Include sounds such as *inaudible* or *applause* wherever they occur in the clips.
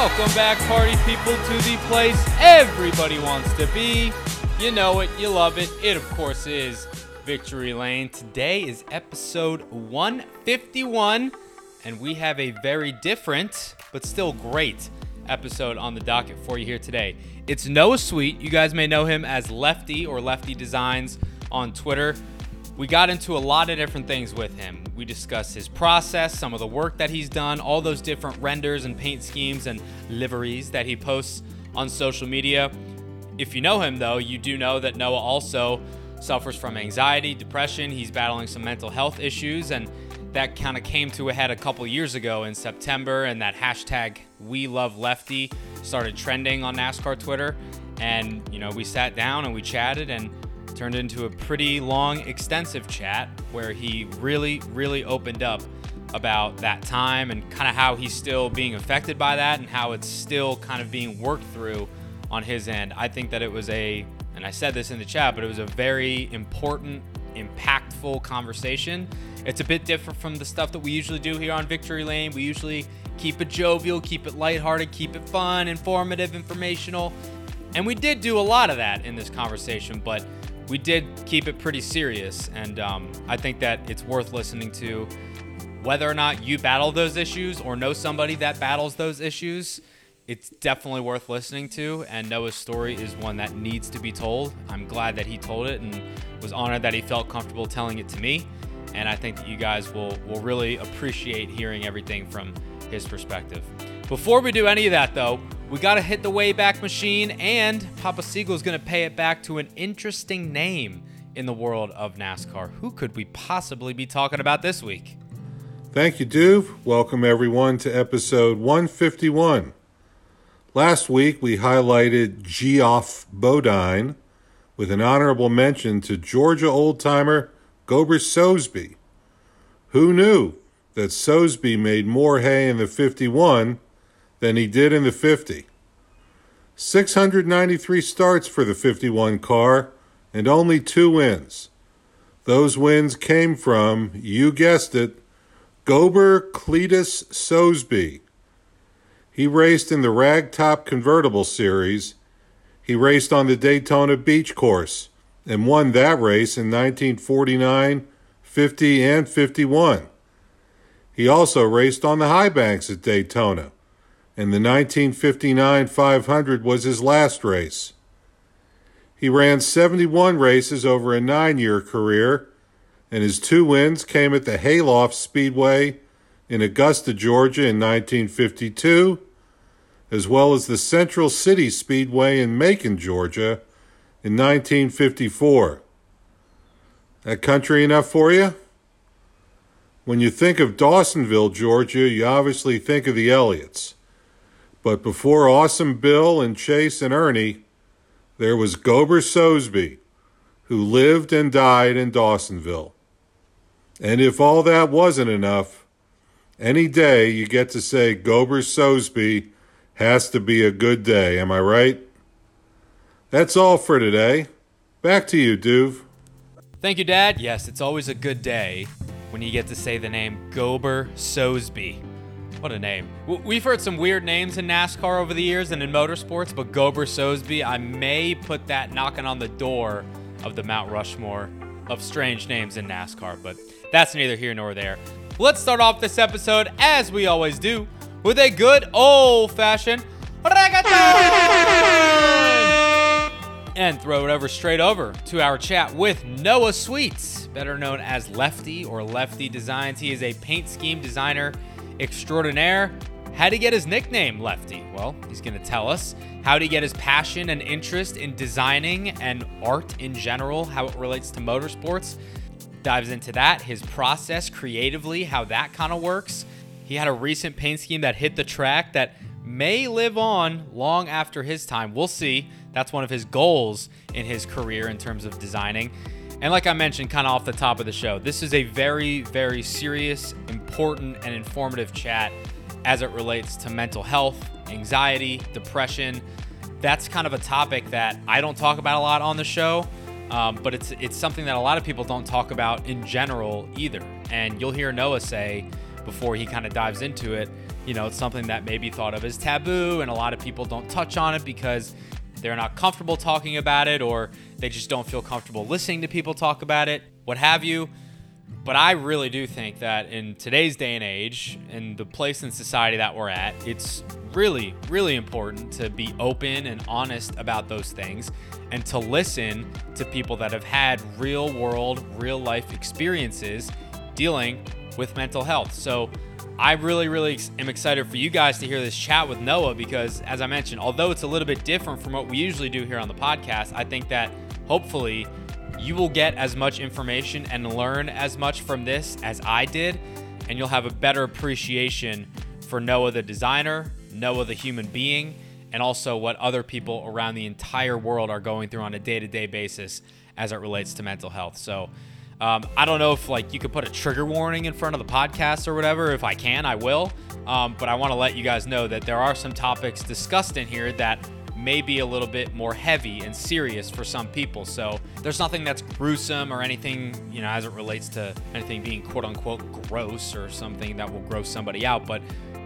Welcome back, party people, to the place everybody wants to be. You know it, you love it. It, of course, is Victory Lane. Today is episode 151, and we have a very different, but still great episode on the docket for you here today. It's Noah Sweet. You guys may know him as Lefty or Lefty Designs on Twitter. We got into a lot of different things with him. We discussed his process, some of the work that he's done, all those different renders and paint schemes and liveries that he posts on social media. If you know him, though, you do know that Noah also suffers from anxiety, depression. He's battling some mental health issues, and that kind of came to a head a couple years ago in September, and that hashtag We Love Lefty started trending on NASCAR Twitter. And, you know, we sat down and we chatted, and turned into a pretty long, extensive chat where he really, really opened up about that time and kind of how he's still being affected by that and how it's still kind of being worked through on his end. I think that it was a, and I said this in the chat, but it was a very important, impactful conversation. It's a bit different from the stuff that we usually do here on Victory Lane. We usually keep it jovial, keep it lighthearted, keep it fun, informative, informational. And we did do a lot of that in this conversation, but we did keep it pretty serious, and um, I think that it's worth listening to. Whether or not you battle those issues or know somebody that battles those issues, it's definitely worth listening to. And Noah's story is one that needs to be told. I'm glad that he told it and was honored that he felt comfortable telling it to me. And I think that you guys will, will really appreciate hearing everything from his perspective. Before we do any of that, though, we got to hit the Wayback Machine, and Papa Segal is going to pay it back to an interesting name in the world of NASCAR. Who could we possibly be talking about this week? Thank you, Duve. Welcome, everyone, to episode 151. Last week, we highlighted Geoff Bodine with an honorable mention to Georgia old timer Gober Sosebee. Who knew that Sosebee made more hay in the 51 than he did in the 50. 693 starts for the 51 car and only two wins. Those wins came from, you guessed it, Gober Cletus Sosebee. He raced in the Ragtop Convertible Series. He raced on the Daytona Beach Course and won that race in 1949, 50, and 51. He also raced on the high banks at Daytona and the 1959 500 was his last race. He ran 71 races over a nine year career, and his two wins came at the Hayloft Speedway in Augusta, Georgia in 1952, as well as the Central City Speedway in Macon, Georgia in 1954. That country enough for you? When you think of Dawsonville, Georgia, you obviously think of the Elliotts. But before Awesome Bill and Chase and Ernie, there was Gober Sosebee, who lived and died in Dawsonville. And if all that wasn't enough, any day you get to say Gober Sosebee has to be a good day, am I right? That's all for today. Back to you, Duve. Thank you, Dad. Yes, it's always a good day when you get to say the name Gober Sosebee. What a name. We've heard some weird names in NASCAR over the years and in motorsports, but Gober Sosebee, I may put that knocking on the door of the Mount Rushmore of strange names in NASCAR, but that's neither here nor there. Let's start off this episode, as we always do, with a good old fashioned and throw it over straight over to our chat with Noah Sweets, better known as Lefty or Lefty Designs. He is a paint scheme designer extraordinaire. How'd he get his nickname, Lefty? Well, he's going to tell us. How'd he get his passion and interest in designing and art in general, how it relates to motorsports? Dives into that, his process creatively, how that kind of works. He had a recent paint scheme that hit the track that may live on long after his time. We'll see. That's one of his goals in his career in terms of designing. And like I mentioned, kind of off the top of the show, this is a very, very serious, important, and informative chat as it relates to mental health, anxiety, depression. That's kind of a topic that I don't talk about a lot on the show, um, but it's it's something that a lot of people don't talk about in general either. And you'll hear Noah say before he kind of dives into it, you know, it's something that may be thought of as taboo, and a lot of people don't touch on it because they're not comfortable talking about it or they just don't feel comfortable listening to people talk about it, what have you. But I really do think that in today's day and age, in the place in society that we're at, it's really, really important to be open and honest about those things and to listen to people that have had real world, real life experiences dealing with mental health. So I really, really am excited for you guys to hear this chat with Noah because, as I mentioned, although it's a little bit different from what we usually do here on the podcast, I think that hopefully you will get as much information and learn as much from this as I did, and you'll have a better appreciation for Noah the designer, Noah the human being, and also what other people around the entire world are going through on a day to day basis as it relates to mental health. So, um, I don't know if like you could put a trigger warning in front of the podcast or whatever. If I can, I will. Um, but I want to let you guys know that there are some topics discussed in here that may be a little bit more heavy and serious for some people. So there's nothing that's gruesome or anything, you know, as it relates to anything being quote unquote gross or something that will gross somebody out. But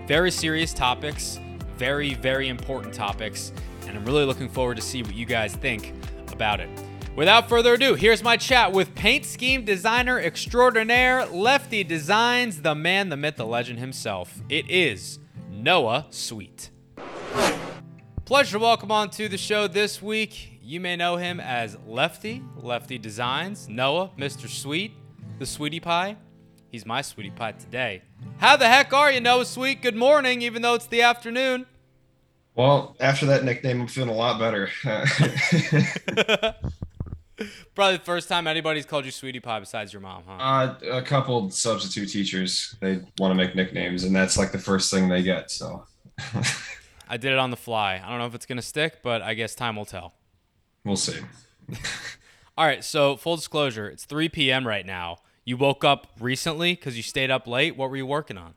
very serious topics, very, very important topics. And I'm really looking forward to see what you guys think about it. Without further ado, here's my chat with paint scheme designer extraordinaire, Lefty Designs, the man, the myth, the legend himself. It is Noah Sweet. Pleasure to welcome on to the show this week. You may know him as Lefty, Lefty Designs, Noah, Mr. Sweet, the Sweetie Pie. He's my Sweetie Pie today. How the heck are you, Noah Sweet? Good morning, even though it's the afternoon. Well, after that nickname, I'm feeling a lot better. *laughs* *laughs* *laughs* Probably the first time anybody's called you Sweetie Pie besides your mom, huh? Uh, a couple substitute teachers, they want to make nicknames, and that's like the first thing they get. So *laughs* I did it on the fly. I don't know if it's going to stick, but I guess time will tell. We'll see. *laughs* All right, so full disclosure, it's 3 p.m. right now. You woke up recently because you stayed up late. What were you working on?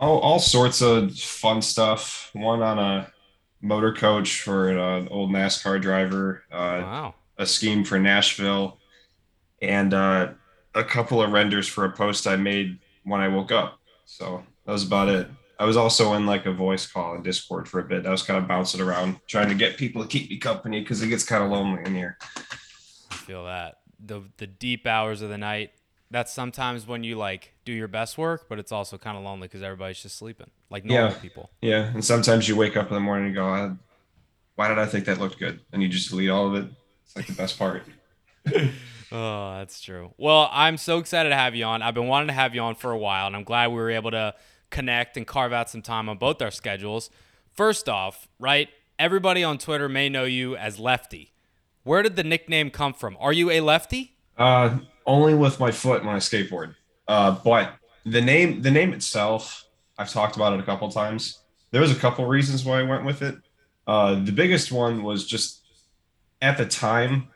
Oh, all sorts of fun stuff. One on a motor coach for an old NASCAR driver. Uh, wow a scheme for Nashville, and uh, a couple of renders for a post I made when I woke up. So that was about it. I was also in like a voice call in Discord for a bit. I was kind of bouncing around trying to get people to keep me company because it gets kind of lonely in here. I feel that the the deep hours of the night. That's sometimes when you like do your best work, but it's also kind of lonely because everybody's just sleeping, like normal yeah. people. Yeah, and sometimes you wake up in the morning and go, "Why did I think that looked good?" And you just delete all of it it's like the best part. *laughs* oh, that's true. Well, I'm so excited to have you on. I've been wanting to have you on for a while, and I'm glad we were able to connect and carve out some time on both our schedules. First off, right? Everybody on Twitter may know you as Lefty. Where did the nickname come from? Are you a lefty? Uh, only with my foot when I skateboard. Uh, but the name, the name itself, I've talked about it a couple times. There was a couple reasons why I went with it. Uh, the biggest one was just at the time,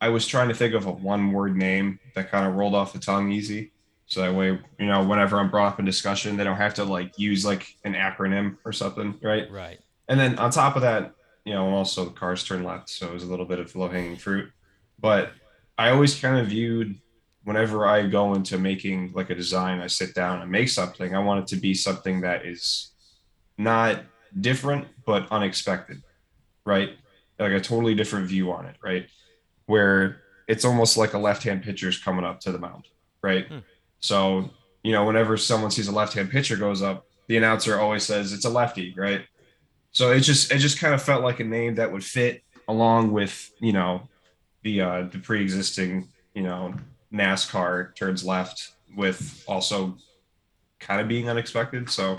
I was trying to think of a one word name that kind of rolled off the tongue easy. So that way, you know, whenever I'm brought up in discussion, they don't have to like use like an acronym or something, right? Right. And then on top of that, you know, also the cars turn left, so it was a little bit of low hanging fruit. But I always kind of viewed whenever I go into making like a design, I sit down and make something. I want it to be something that is not different but unexpected, right? Like a totally different view on it, right? Where it's almost like a left-hand pitcher's coming up to the mound, right? Hmm. So, you know, whenever someone sees a left-hand pitcher goes up, the announcer always says it's a lefty, right? So it just it just kind of felt like a name that would fit along with, you know, the uh the pre-existing, you know, NASCAR turns left with also kind of being unexpected. So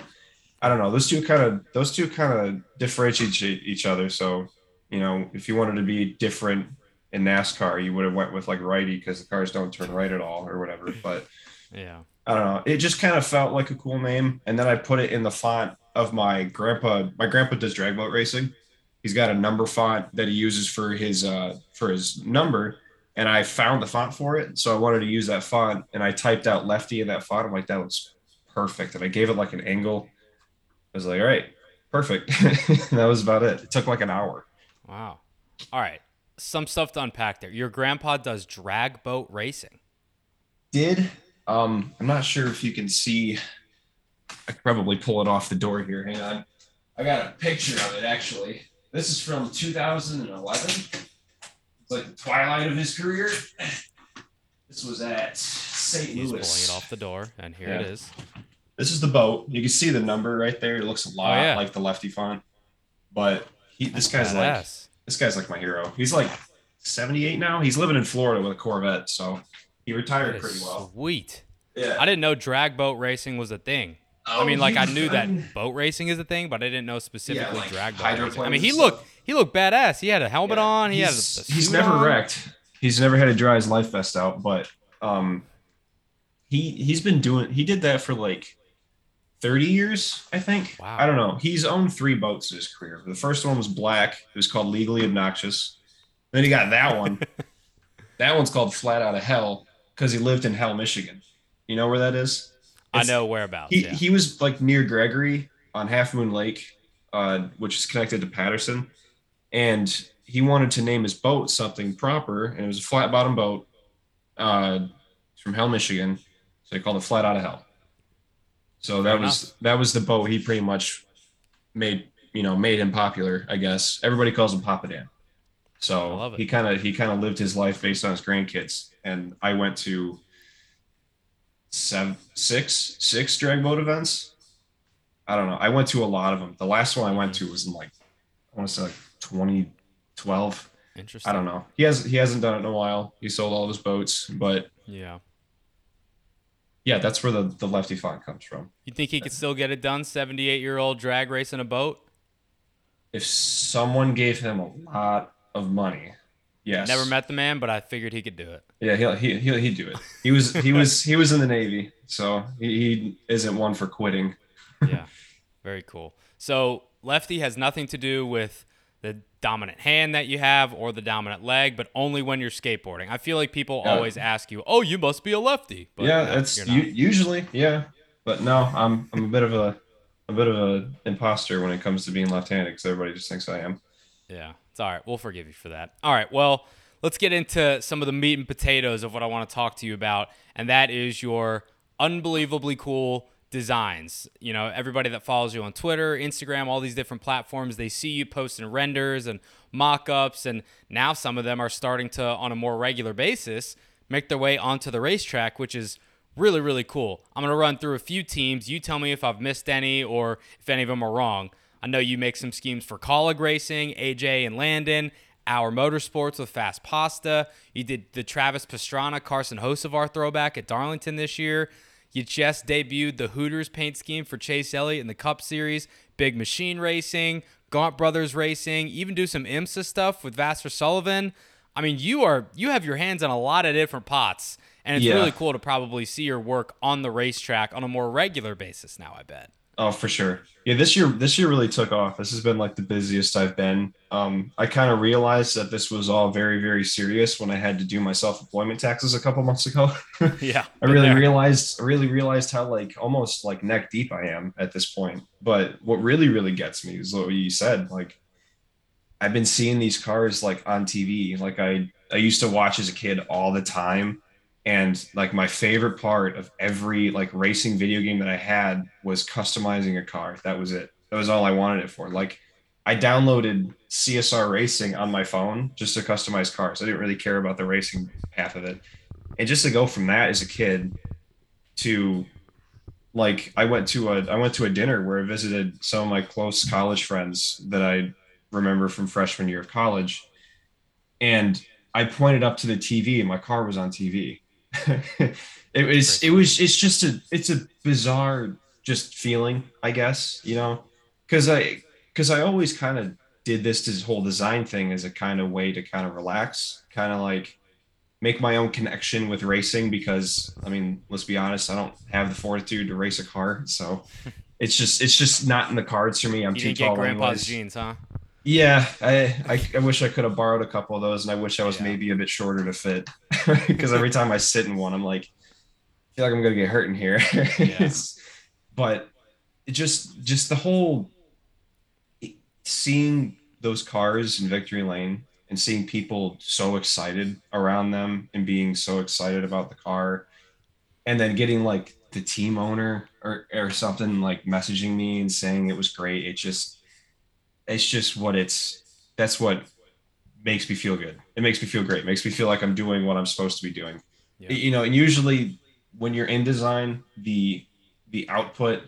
I don't know. Those two kind of those two kind of differentiate each other. So you know, if you wanted to be different in NASCAR, you would have went with like righty because the cars don't turn right at all or whatever. *laughs* But yeah, I don't know. It just kind of felt like a cool name, and then I put it in the font of my grandpa. My grandpa does drag boat racing. He's got a number font that he uses for his uh for his number, and I found the font for it, so I wanted to use that font, and I typed out lefty in that font. I'm like, that looks perfect, and I gave it like an angle. I was like, all right, perfect. *laughs* that was about it. It took like an hour. Wow. All right. Some stuff to unpack there. Your grandpa does drag boat racing. Did um I'm not sure if you can see. I could probably pull it off the door here. Hang on. I got a picture of it actually. This is from 2011. It's like the twilight of his career. This was at St. He's Louis. pulling it off the door, and here it Yeah. is. This is the boat. You can see the number right there. It looks a lot Oh, yeah. like the lefty font. But he, this guy's like this guy's like my hero. He's like 78 now. He's living in Florida with a Corvette, so he retired pretty well. Sweet. Yeah. I didn't know drag boat racing was a thing. I Oh, mean, like I knew that boat racing is a thing, but I didn't know specifically like drag boat racing. I mean, he looked he looked badass. He had a helmet yeah, on. He had a, he's, a he's never on. wrecked. He's never had to dry his life vest out, but um he he's been doing he did that for like 30 years, I think. Wow. I don't know. He's owned three boats in his career. The first one was black. It was called Legally Obnoxious. Then he got that one. *laughs* that one's called Flat Out of Hell because he lived in Hell, Michigan. You know where that is? I know whereabouts. He yeah. he was like near Gregory on Half Moon Lake, uh, which is connected to Patterson, and he wanted to name his boat something proper, and it was a flat bottom boat. Uh, from Hell, Michigan, so they called it Flat Out of Hell. So that Fair was enough. that was the boat he pretty much made you know made him popular. I guess everybody calls him Papa Dan. So he kind of he kind of lived his life based on his grandkids, and I went to seven, six, six drag boat events. I don't know. I went to a lot of them. The last one I went to mm-hmm. was in like, I want to say like 2012. Interesting. I don't know. He has he hasn't done it in a while. He sold all of his boats, but Yeah. Yeah, that's where the the lefty font comes from. You think he could still get it done? Seventy-eight year old drag racing a boat. If someone gave him a lot of money, yes. Never met the man, but I figured he could do it. Yeah, he'll he he'll he'd do it. He was he was he was in the Navy, so he, he isn't one for quitting. yeah, very cool. So lefty has nothing to do with the dominant hand that you have or the dominant leg, but only when you're skateboarding. I feel like people Yeah. always ask you, "Oh, you must be a lefty." But yeah, no, u- not. usually yeah, but no, I'm I'm a bit of a a bit of a imposter when it comes to being left-handed because everybody just thinks I am. Yeah, it's all right. We'll forgive you for that. All right. Well, let's get into some of the meat and potatoes of what I want to talk to you about, and that is your unbelievably cool designs. You know, everybody that follows you on Twitter, Instagram, all these different platforms, they see you posting renders and mock-ups, and now some of them are starting to, on a more regular basis, make their way onto the racetrack, which is really, really cool. I'm going to run through a few teams. You tell me if I've missed any or if any of them are wrong. I know you make some schemes for Kaulig Racing, AJ and Landon, Our Motorsports with Fast Pasta. You did the Travis Pastrana, Carson Hocevar throwback at Darlington this year. You just debuted the Hooters paint scheme for Chase Elliott in the Cup Series, Big Machine Racing, Gaunt Brothers Racing, even do some IMSA stuff with Vasser Sullivan. I mean, you are you have your hands on a lot of different pots, and it's Yeah. really cool to probably see your work on the racetrack on a more regular basis now. I bet. Oh, for sure. Yeah, this year this year really took off. This has been like the busiest I've been. Um, I kind of realized that this was all very very serious when I had to do my self employment taxes a couple months ago. *laughs* Yeah, I really realized I really realized how like almost like neck deep I am at this point. But what really really gets me is what you said. Like I've been seeing these cars like on TV. Like I I used to watch as a kid all the time. And like my favorite part of every like racing video game that I had was customizing a car. That was it. That was all I wanted it for. Like I downloaded CSR Racing on my phone just to customize cars. I didn't really care about the racing half of it. And just to go from that as a kid to like I went to a I went to a dinner where I visited some of my close college friends that I remember from freshman year of college. And I pointed up to the TV and my car was on TV. It was it was it's just a it's a bizarre just feeling, I guess, you know, because I because I always kind of did this this whole design thing as a kind of way to kind of relax, kind of like make my own connection with racing because I mean, let's be honest, I don't have the fortitude to race a car, so *laughs* it's just it's just not in the cards for me. I'm You too didn't get tall. grandpa's anyways. jeans, huh? Yeah, I, I I wish I could have borrowed a couple of those, and I wish I was Yeah. maybe a bit shorter to fit. *laughs* Because every time I sit in one, I'm like, I feel like I'm gonna get hurt in here. *laughs* It's- but it just just the whole seeing those cars in victory lane and seeing people so excited around them and being so excited about the car and then getting like the team owner or, or something like messaging me and saying it was great it just it's just what it's that's what makes me feel good. It makes me feel great. It makes me feel like i'm doing what i'm supposed to be doing. Yeah. you know and usually when you're in design the the output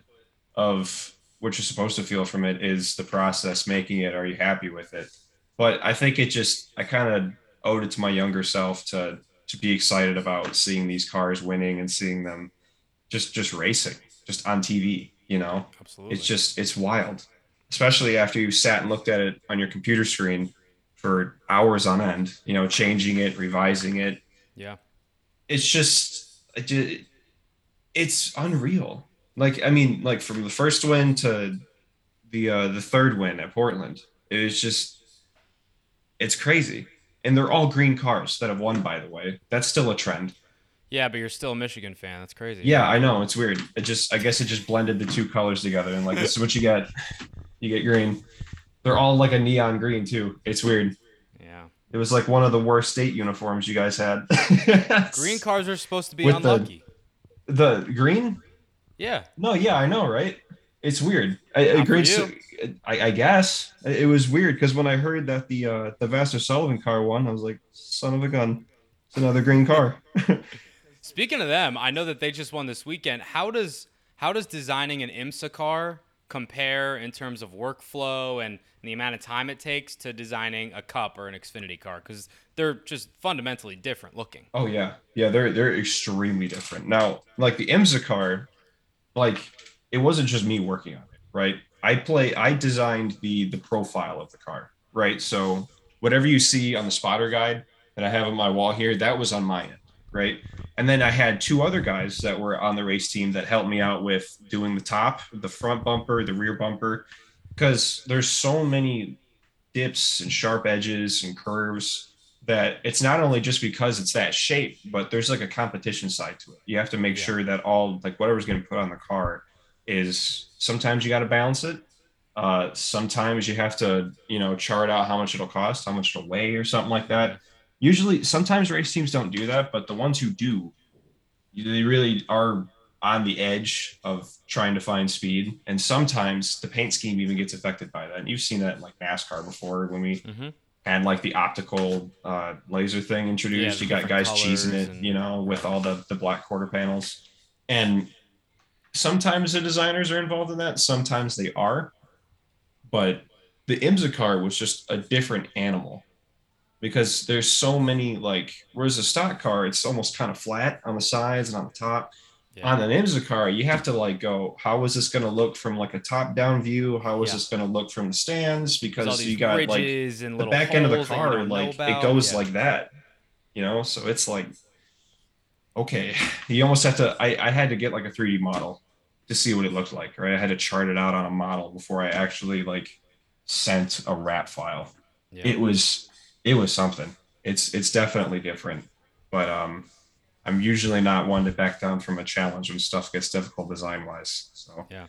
of what you're supposed to feel from it is the process making it are you happy with it? But i think it just i kind of owed it to my younger self to to be excited about seeing these cars winning and seeing them just just racing just on tv you know? Absolutely. it's just it's wild especially after you sat and looked at it on your computer screen for hours on end you know changing it revising it. Yeah. it's just it it's unreal. Like i mean like from the first win to the uh the third win at portland it was just it's crazy. And they're all green cars that have won by the way. That's still a trend. Yeah, but you're still a Michigan fan. That's crazy. yeah i know. It's weird. It just i guess it just blended the two colors together and like this is what you get *laughs* you get green they're all like a neon green too it's weird Yeah. it was like one of the worst state uniforms you guys had *laughs* Green cars are supposed to be With the- unlucky. the green Yeah. No, yeah, I know, right? It's weird. I, I Not for. I, I guess it was weird because when I heard that the uh, the Vasser Sullivan car won, I was like, "Son of a gun! It's another green car." *laughs* Speaking of them, I know that they just won this weekend. How does how does designing an IMSA car compare in terms of workflow and the amount of time it takes to designing a Cup or an Xfinity car? Because they're just fundamentally different looking. oh yeah, yeah, they're they're extremely different. Now, like the IMSA car, like it wasn't just me working on it, right? I play, I designed the the profile of the car, right? So whatever you see on the spotter guide that I have on my wall here, that was on my end, right? And then I had two other guys that were on the race team that helped me out with doing the top, the front bumper, the rear bumper, because there's so many dips and sharp edges and curves that it's not only just because it's that shape, but there's like a competition side to it. You have to make Yeah. sure that all like whatever's going to put on the car is sometimes you got to balance it. Uh, sometimes you have to, you know, chart out how much it'll cost, how much it'll weigh, or something like that. Usually, sometimes race teams don't do that, but the ones who do, they really are on the edge of trying to find speed. And sometimes the paint scheme even gets affected by that. And you've seen that in like NASCAR before when we Mhm. had like the optical uh, laser thing introduced. the you got guys cheesing it, and- you know, with all the the black quarter panels. And sometimes the designers are involved in that. Sometimes they are, but the IMSA car was just a different animal because there's so many like whereas a stock car it's almost kind of flat on the sides and on the top. Yeah. on an IMSA car you have to like go how is this going to look from like a top down view? How is Yeah. this going to look from the stands? Because you got like the back end of the holes that you car like it goes Yeah. like that you know? So it's like okay *laughs* you almost have to I, I had to get like a 3d model to see what it looked like right? I had to chart it out on a model before i actually like sent a wrap file. It was it was something it's it's definitely different but um i'm usually not one to back down from a challenge when stuff gets difficult design wise so yeah.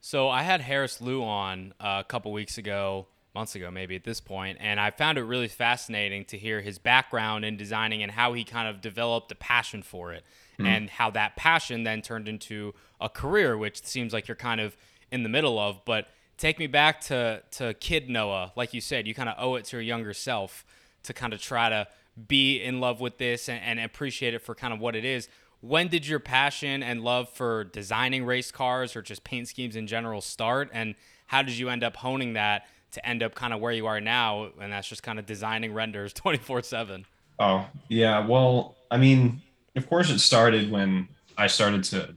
So I had Harris Liu on uh, a couple weeks ago, months ago maybe at this point, and I found it really fascinating to hear his background in designing and how he kind of developed a passion for it, and how that passion then turned into a career, which seems like you're kind of in the middle of. But take me back to to kid Noah, like you said, you kind of owe it to your younger self to kind of try to be in love with this and, and appreciate it for kind of what it is. When did your passion and love for designing race cars or just paint schemes in general start? And how did you end up honing that to end up kind of where you are now? And that's just kind of designing renders *laughs* 24 7. Oh, yeah. Well, I mean, of course, it started when I started to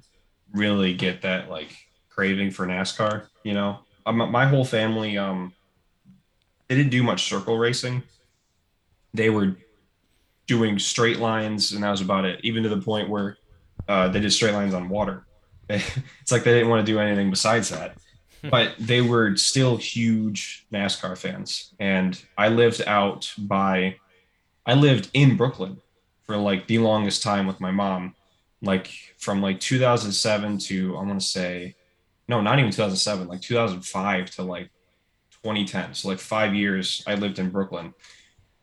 really get that like craving for NASCAR. You know, my whole family, um, they didn't do much circle racing. They were doing straight lines, and that was about it. Even to the point where uh, they did straight lines on water. *laughs* it's like they didn't want to do anything besides that. but they were still huge NASCAR fans. And I lived out by, I lived in Brooklyn for like the longest time with my mom, like from like 2007 to, I want to say, no, not even 2007, like 2005 to like 2010. So like five years I lived in Brooklyn.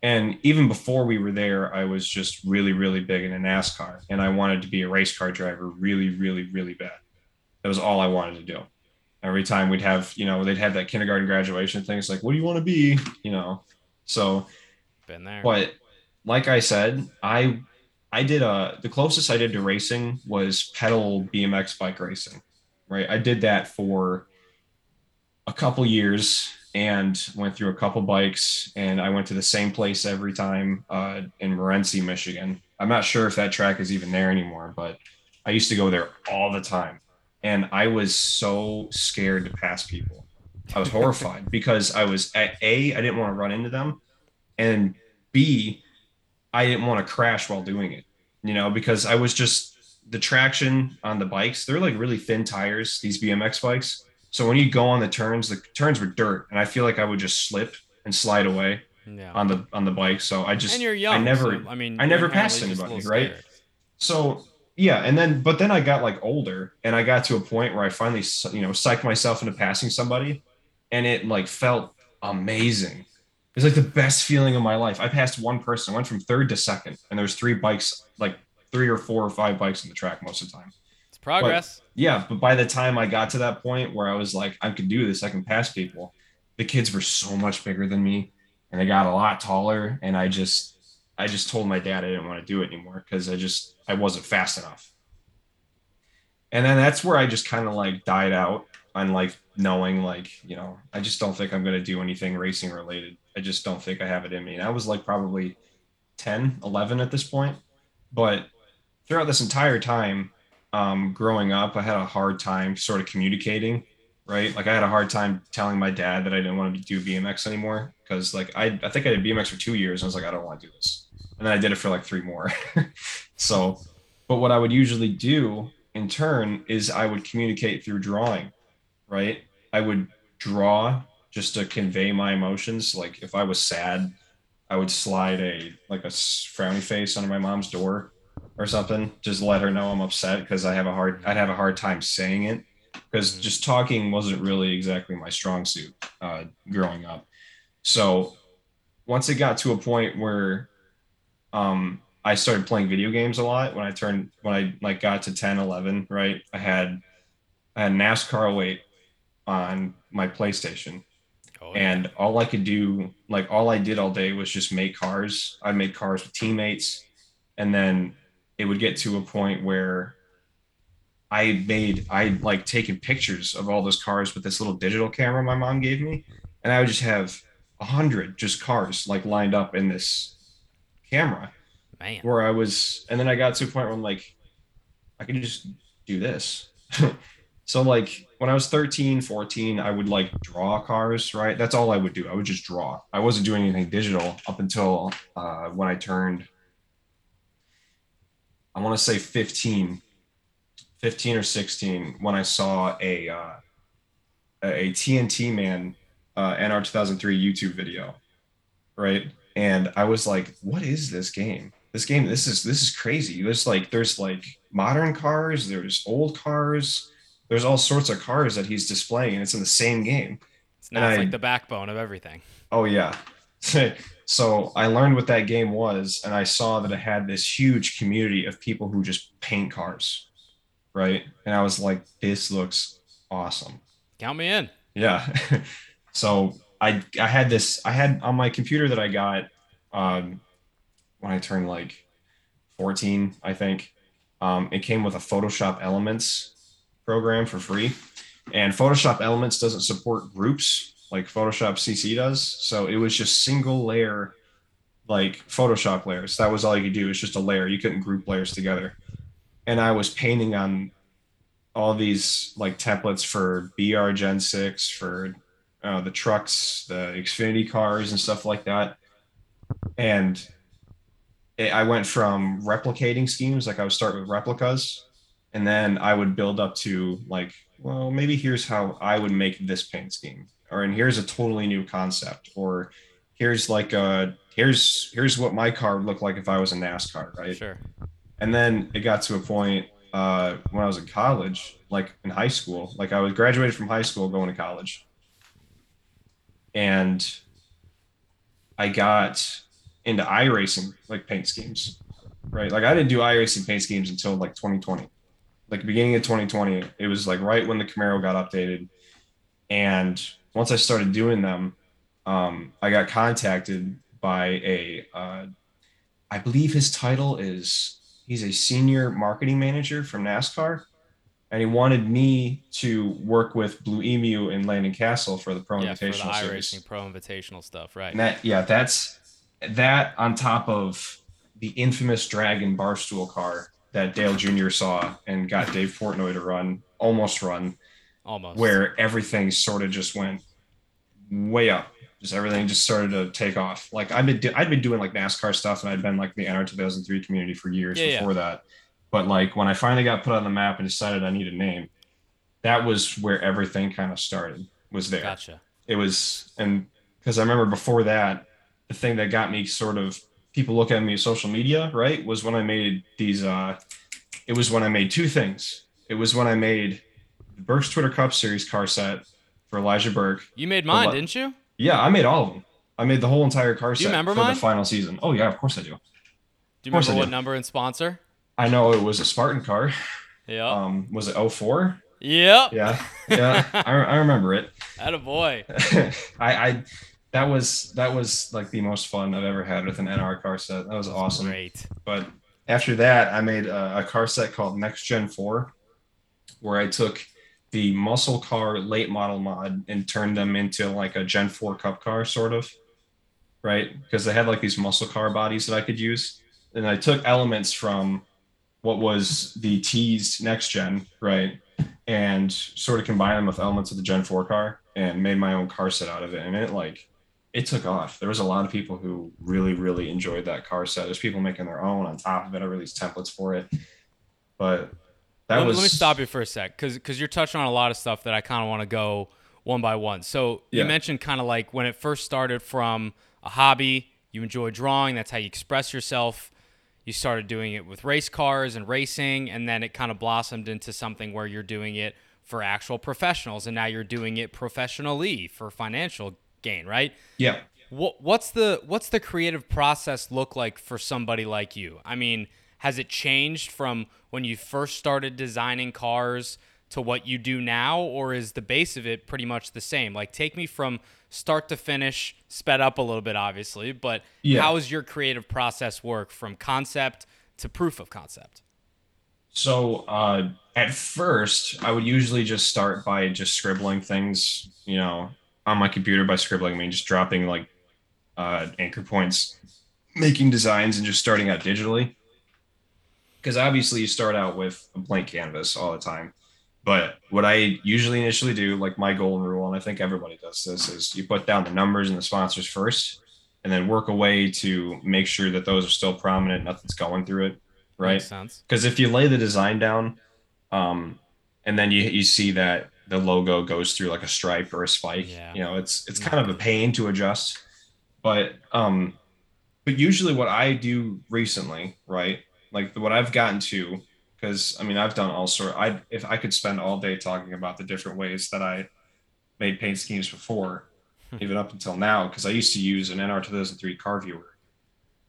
And even before we were there, I was just really, really big into NASCAR. And I wanted to be a race car driver really, really, really bad. That was all I wanted to do. Every time we'd have, you know, they'd have that kindergarten graduation thing. It's like, what do you want to be? You know, so. Been there. But like I said, I I did a the closest I did to racing was pedal BMX bike racing. Right. I did that for a couple years and went through a couple bikes and I went to the same place every time uh, in Morenci, Michigan. I'm not sure if that track is even there anymore, but I used to go there all the time. And I was so scared to pass people. I was horrified *laughs* because I was at A, I didn't want to run into them. And B, I didn't want to crash while doing it, you know, because I was just the traction on the bikes, they're like really thin tires, these BMX bikes so when you go on the turns, the turns were dirt, and I feel like I would just slip and slide away yeah. on the on the bike. So I just and you're young. I never. So, I mean, I never passed anybody, right? So yeah, and then but then I got like older, and I got to a point where I finally you know psyched myself into passing somebody, and it like felt amazing. It's like the best feeling of my life. I passed one person, I went from third to second, and there's three bikes, three or four or five bikes in the track most of the time. It's progress. But, yeah, but by the time I got to that point where I was like, I can do this, I can pass people. The kids were so much bigger than me, and they got a lot taller. And I just, I just told my dad I didn't want to do it anymore because I just, I wasn't fast enough. And then that's where I just kind of like died out on like knowing like you know I just don't think I'm gonna do anything racing related. I just don't think I have it in me. And I was like probably 10, 11 at this point. But throughout this entire time, um, growing up, I had a hard time sort of communicating, right? Like I had a hard time telling my dad that I didn't want to do BMX anymore because like I, I think I did BMX for two years. And I was like, I don't want to do this. And then I did it for like three more. *laughs* so, but what I would usually do in turn is I would communicate through drawing, right? I would draw just to convey my emotions. Like if I was sad, I would slide a like a frowny face under my mom's door or something. Just let her know I'm upset because I have a hard I'd have a hard time saying it because mm-hmm. just talking wasn't really exactly my strong suit uh, growing up. So once it got to a point where um, I started playing video games a lot when I turned when I like got to 10, 11, right? I had I had NASCAR 08 on my PlayStation. Oh, yeah. And all I could do, like all I did all day was just make cars. I made cars with teammates. And then it would get to a point where I made I like taken pictures of all those cars with this little digital camera my mom gave me, and I would just have a hundred just cars like lined up in this camera. Man. Where I was, and then I got to a point where I'm like, I can just do this. *laughs* so like when I was 13, 14, I would like draw cars, right? That's all I would do. I would just draw. I wasn't doing anything digital up until uh, when I turned I want to say 15, 15 or 16 when I saw a uh, a TNT Man uh, NR 2003 YouTube video, right? And I was like, "What is this game? This game, this is this is crazy. There's like there's like modern cars, there's old cars, there's all sorts of cars that he's displaying, and it's in the same game. It's not like the backbone of everything. Oh yeah. *laughs* So I learned what that game was, and I saw that it had this huge community of people who just paint cars, right? And I was like, this looks awesome. Count me in. Yeah. *laughs* so I I had this I had on my computer that I got um, when I turned like 14, I think. Um, it came with a Photoshop Elements program for free, and Photoshop Elements doesn't support groups like Photoshop CC does. So it was just single layer, like Photoshop layers. That was all you could do. It's just a layer. You couldn't group layers together. And I was painting on all these like templates for BR Gen 6, for uh, the trucks, the Xfinity cars, and stuff like that. And it, I went from replicating schemes, like I would start with replicas, and then I would build up to like, well, maybe here's how I would make this paint scheme, or and here's a totally new concept, or here's like a here's here's what my car would look like if I was a NASCAR, right? Sure. And then it got to a point uh, when I was in college, like in high school, like I was graduated from high school going to college, and I got into iRacing like paint schemes, right? Like I didn't do iRacing paint schemes until like 2020, like beginning of 2020. It was like right when the Camaro got updated, and once I started doing them, um, I got contacted by a, uh, I believe his title is he's a senior marketing manager from NASCAR, and he wanted me to work with Blue Emu and Landon Cassill for the Pro Yeah, for the Invitational Series. iRacing Pro Invitational stuff, right? And that yeah, that's that on top of the infamous Dragon Barstool car that Dale Jr. saw and got Dave Portnoy to run, almost run, Almost. where everything sort of just went way up. Just everything just started to take off. Like I've been, do- I'd been doing like NASCAR stuff, and I'd been like the NR 2003 community for years Yeah, yeah. before that. But like when I finally got put on the map and decided I need a name, that was where everything kind of started. Was there? Gotcha. it was and because i remember before that the thing that got me sort of people look at me on social media right was when i made these uh it was when i made two things it was when i made the burke's twitter cup series car set for elijah burke You made mine, le- didn't you? yeah i made all of them i made the whole entire car set for mine? the final season oh yeah of course i do Do you remember what do. number and sponsor? i know it was a spartan car Yeah. um was it 04 yep. yeah yeah I, I remember it *laughs* Had a boy. *laughs* I, I that was that was like the most fun I've ever had with an NR car set. That was awesome. Great. But after that, I made a, a car set called Next Gen Four, where I took the muscle car late model mod and turned them into like a Gen Four Cup car, sort of, right? Because they had like these muscle car bodies that I could use, and I took elements from what was the teased Next Gen, right? and sort of combined them with elements of the Gen 4 car and made my own car set out of it. And it like it took off. There was a lot of people who really, really enjoyed that car set. There's people making their own on top of it. I released templates for it. But that let, was let me stop you for a sec, because because you're touching on a lot of stuff that I kind of want to go one by one. So you mentioned kind of like when it first started from a hobby, you enjoy drawing. That's how you express yourself. You started doing it with race cars and racing, and then it kind of blossomed into something where you're doing it for actual professionals, and now you're doing it professionally for financial gain, right? Yeah. What what's the what's the creative process look like for somebody like you? I mean, has it changed from when you first started designing cars to what you do now or is the base of it pretty much the same? Like take me from start to finish, sped up a little bit obviously, but Yeah. how does your creative process work from concept to proof of concept? So uh, at first, I would usually just start by just scribbling things, you know, on my computer by scribbling. I mean, just dropping like uh, anchor points, making designs, and just starting out digitally. Because obviously, you start out with a blank canvas all the time. But what I usually initially do, like my golden rule, and I think everybody does this, is you put down the numbers and the sponsors first, and then work a way to make sure that those are still prominent, nothing's going through it, right? Because if you lay the design down um and then you you see that the logo goes through like a stripe or a spike Yeah. you know it's it's kind of a pain to adjust but um but usually what i do recently right like what i've gotten to because i mean i've done all sort i if i could spend all day talking about the different ways that i made paint schemes before even up until now because i used to use an nr 2003 car viewer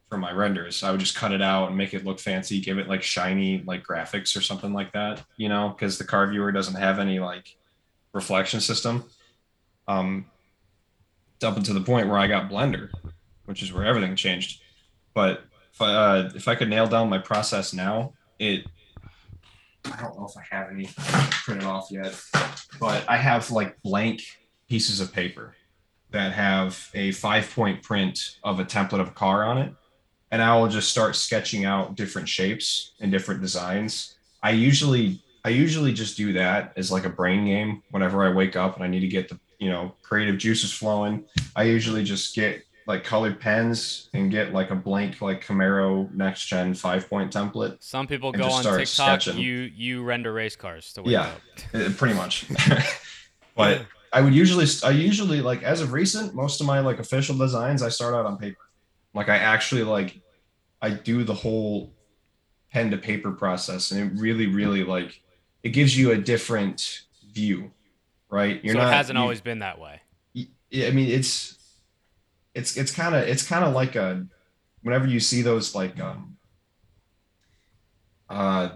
for my renders. I would just cut it out and make it look fancy, give it like shiny like graphics or something like that, you know, because the car viewer doesn't have any like reflection system. Um up until the point where I got Blender, which is where everything changed. But uh, if I could nail down my process now, it I don't know if I have any printed off yet, but I have like blank pieces of paper that have a five point print of a template of a car on it and I will just start sketching out different shapes and different designs. I usually I usually just do that as like a brain game whenever I wake up and I need to get the you know creative juices flowing. I usually just get like colored pens and get like a blank like Camaro next gen five point template. Some people go on TikTok. sketching. You you render race cars to wake Yeah. up. Uh, pretty much. *laughs* but I would usually, I usually like as of recent, most of my like official designs I start out on paper. Like I actually like, I do the whole pen to paper process, and it really, really like, it gives you a different view, right? You're so it hasn't you- always been that way. yeah, I mean, it's it's it's kind of it's kind of like a whenever you see those like um uh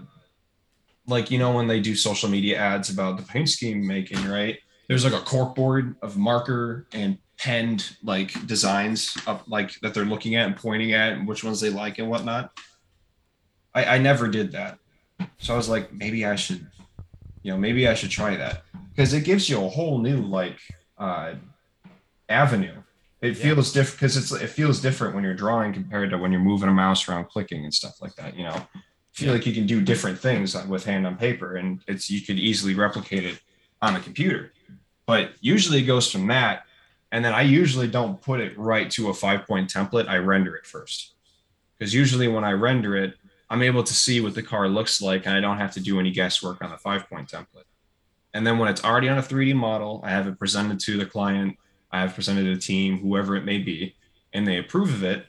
like you know when they do social media ads about the paint scheme making, right? There's like a corkboard of marker and penned like designs up like that they're looking at and pointing at and which ones they like and whatnot. I, I never did that. So I was like, maybe I should, you know, maybe I should try that because it gives you a whole new like uh avenue. It Yeah. feels different because it's it feels different when you're drawing compared to when you're moving a mouse around, clicking and stuff like that. You know, feel like you can do different things with hand on paper, and it's you could easily replicate it on a computer. But usually it goes from that, and then I usually don't put it right to a five point template. I render it first because usually when I render it, I'm able to see what the car looks like, and I don't have to do any guesswork on the five point template. And then when it's already on a 3D model, I have it presented to the client, I have presented the team, whoever it may be, and they approve of it.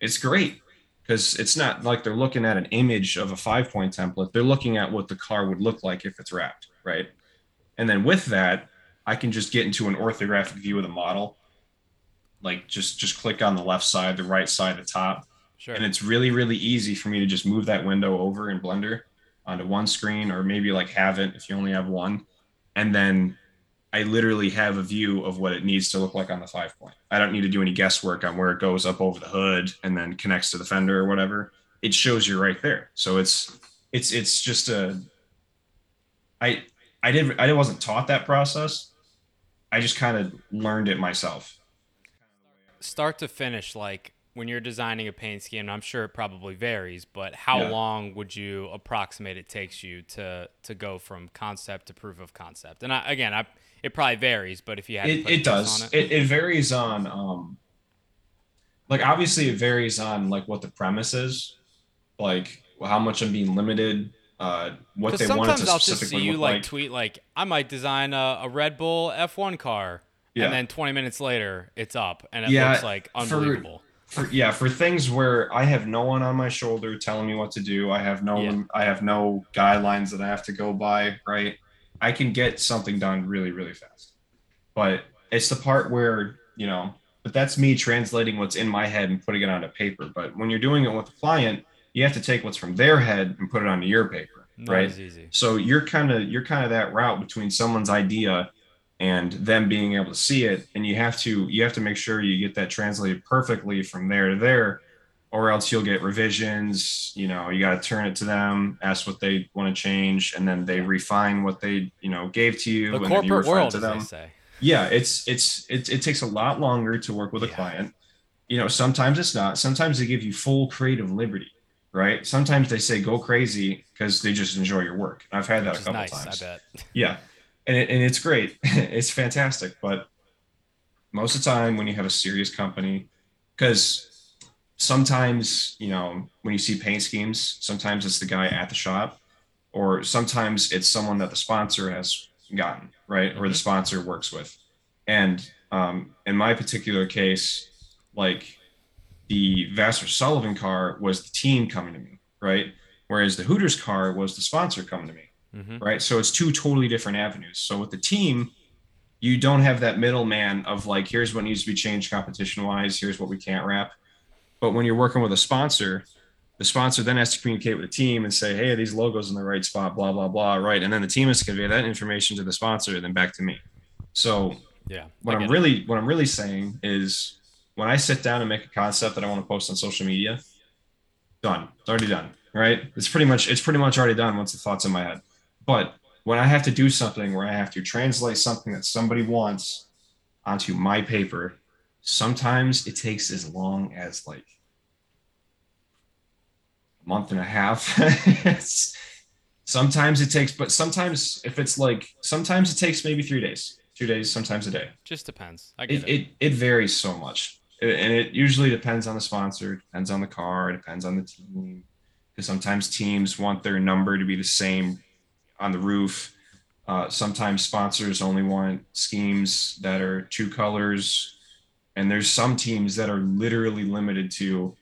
It's great because it's not like they're looking at an image of a five point template. They're looking at what the car would look like if it's wrapped, right? And then with that, I can just get into an orthographic view of the model. Like just just click on the left side, the right side, the top, Sure. and it's really really easy for me to just move that window over in blender onto one screen or maybe like have it if you only have one and then i literally have a view of what it needs to look like on the five point. I don't need to do any guesswork on where it goes up over the hood and then connects to the fender or whatever. It shows you right there. So it's it's it's just a i i didn't i wasn't taught that process. I just kind of learned it myself. Start to finish, like when you're designing a paint scheme, I'm sure it probably varies, but how Yeah. long would you approximate it takes you to to go from concept to proof of concept? And I, again, I, it probably varies, but if you had it, it does it, it. It, varies on um like obviously it varies on like what the premise is like how much i'm being limited uh what they want to I'll just see you like, like, tweet like I might design a, a Red Bull F1 car, Yeah. and then 20 minutes later it's up and it Yeah, looks like for- unbelievable. for yeah for things where i have no one on my shoulder telling me what to do i have no Yeah. i have no guidelines that i have to go by right i can get something done really really fast. But it's the part where you know but that's me translating what's in my head and putting it onto paper. But when you're doing it with a client you have to take what's from their head and put it onto your paper Not right? so you're kind of you're kind of that route between someone's idea and them being able to see it. And you have to you have to make sure you get that translated perfectly from there to there or else you'll get revisions you know you got to turn it to them ask what they want to change and then they refine what they you know gave to you The and then you corporate world, to them they say. yeah it's it's it, it takes a lot longer to work with a client. You know sometimes it's not. Sometimes they give you full creative liberty right? Sometimes they say go crazy because they just enjoy your work. I've had that Which a couple nice, times. I bet. *laughs* yeah. And, it, and it's great. *laughs* It's fantastic but most of the time when you have a serious company because sometimes you know when you see paint schemes sometimes it's the guy at the shop or sometimes it's someone that the sponsor has gotten right or the Mhm. sponsor works with and um, in my particular case like the Vasser Sullivan car was the team coming to me right whereas the Hooters car was the sponsor coming to me hmm right? So it's two totally different avenues. So with the team, you don't have that middleman of like, here's what needs to be changed competition wise, here's what we can't wrap. But when you're working with a sponsor, the sponsor then has to communicate with the team and say, hey, are these logos in the right spot, blah, blah, blah, right? And then the team has to convey that information to the sponsor and then back to me. So Yeah. what I'm it. really what I'm really saying is when I sit down and make a concept that I want to post on social media, done. It's already done. Right? It's pretty much it's pretty much already done once the thoughts in my head. But when I have to do something where I have to translate something that somebody wants onto my paper, sometimes it takes as long as like month and a half. *laughs* Sometimes it takes, but sometimes if it's like sometimes it takes maybe three days, two days, sometimes a day Just depends. I get it, it. it it varies so much and it usually depends on the sponsor, depends on the car, depends on the team. Because sometimes teams want their number to be the same on the roof. Uh, sometimes sponsors only want schemes that are two colors, and there's some teams that are literally limited to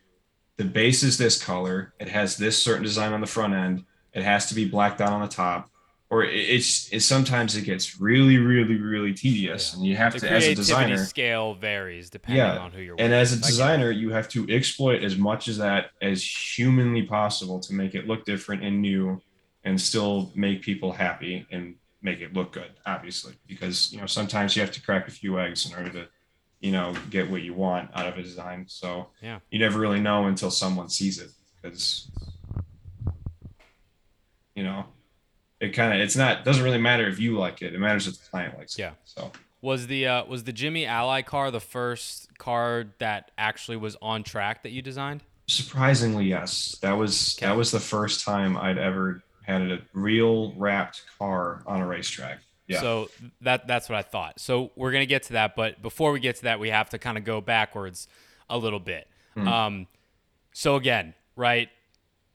the base is this color. It has this certain design on the front end. It has to be blacked out on the top. Or it's, it's sometimes it gets really, really, really tedious, Yeah. and you have The to as a designer. scale varies depending Yeah, on who you're And as a designer, you have to exploit as much as that as humanly possible to make it look different and new, and still make people happy and make it look good. Obviously, because you know sometimes you have to crack a few eggs in order to, you know, get what you want out of a design. So Yeah. you never really know until someone sees it because you know it kind of it's not doesn't really matter if you like it it matters if the client likes it Yeah. so Was the uh, was the Jimmie Ally car the first car that actually was on track that you designed? surprisingly yes that was Okay. that was the first time i'd ever had a real wrapped car on a racetrack yeah So that that's what I thought. So we're gonna get to that, but before we get to that, we have to kind of go backwards a little bit. Hmm. Um, so again, right?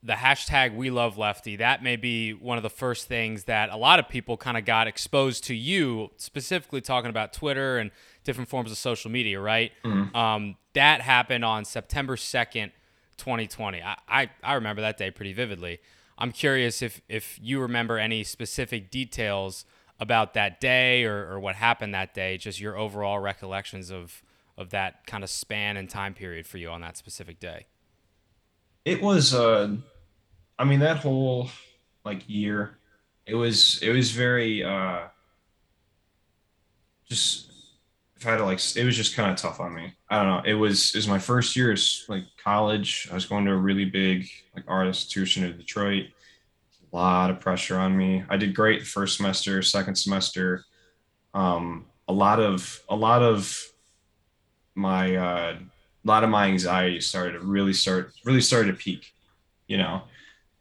The hashtag We Love Lefty. That may be one of the first things that a lot of people kind of got exposed to you, specifically talking about Twitter and different forms of social media, right? Hmm. Um, that happened on September second, 2020. I, I I remember that day pretty vividly. I'm curious if if you remember any specific details about that day or, or what happened that day, just your overall recollections of of that kind of span and time period for you on that specific day. it was uh i mean that whole like year it was it was very uh just if i had to like it was just kind of tough on me. I don't know. It was it was my first year as like college. I was going to a really big like art institution in detroit a lot of pressure on me. I did great the first semester second semester. Um a lot of a lot of my uh a lot of my anxiety started to really start really started to peak you know?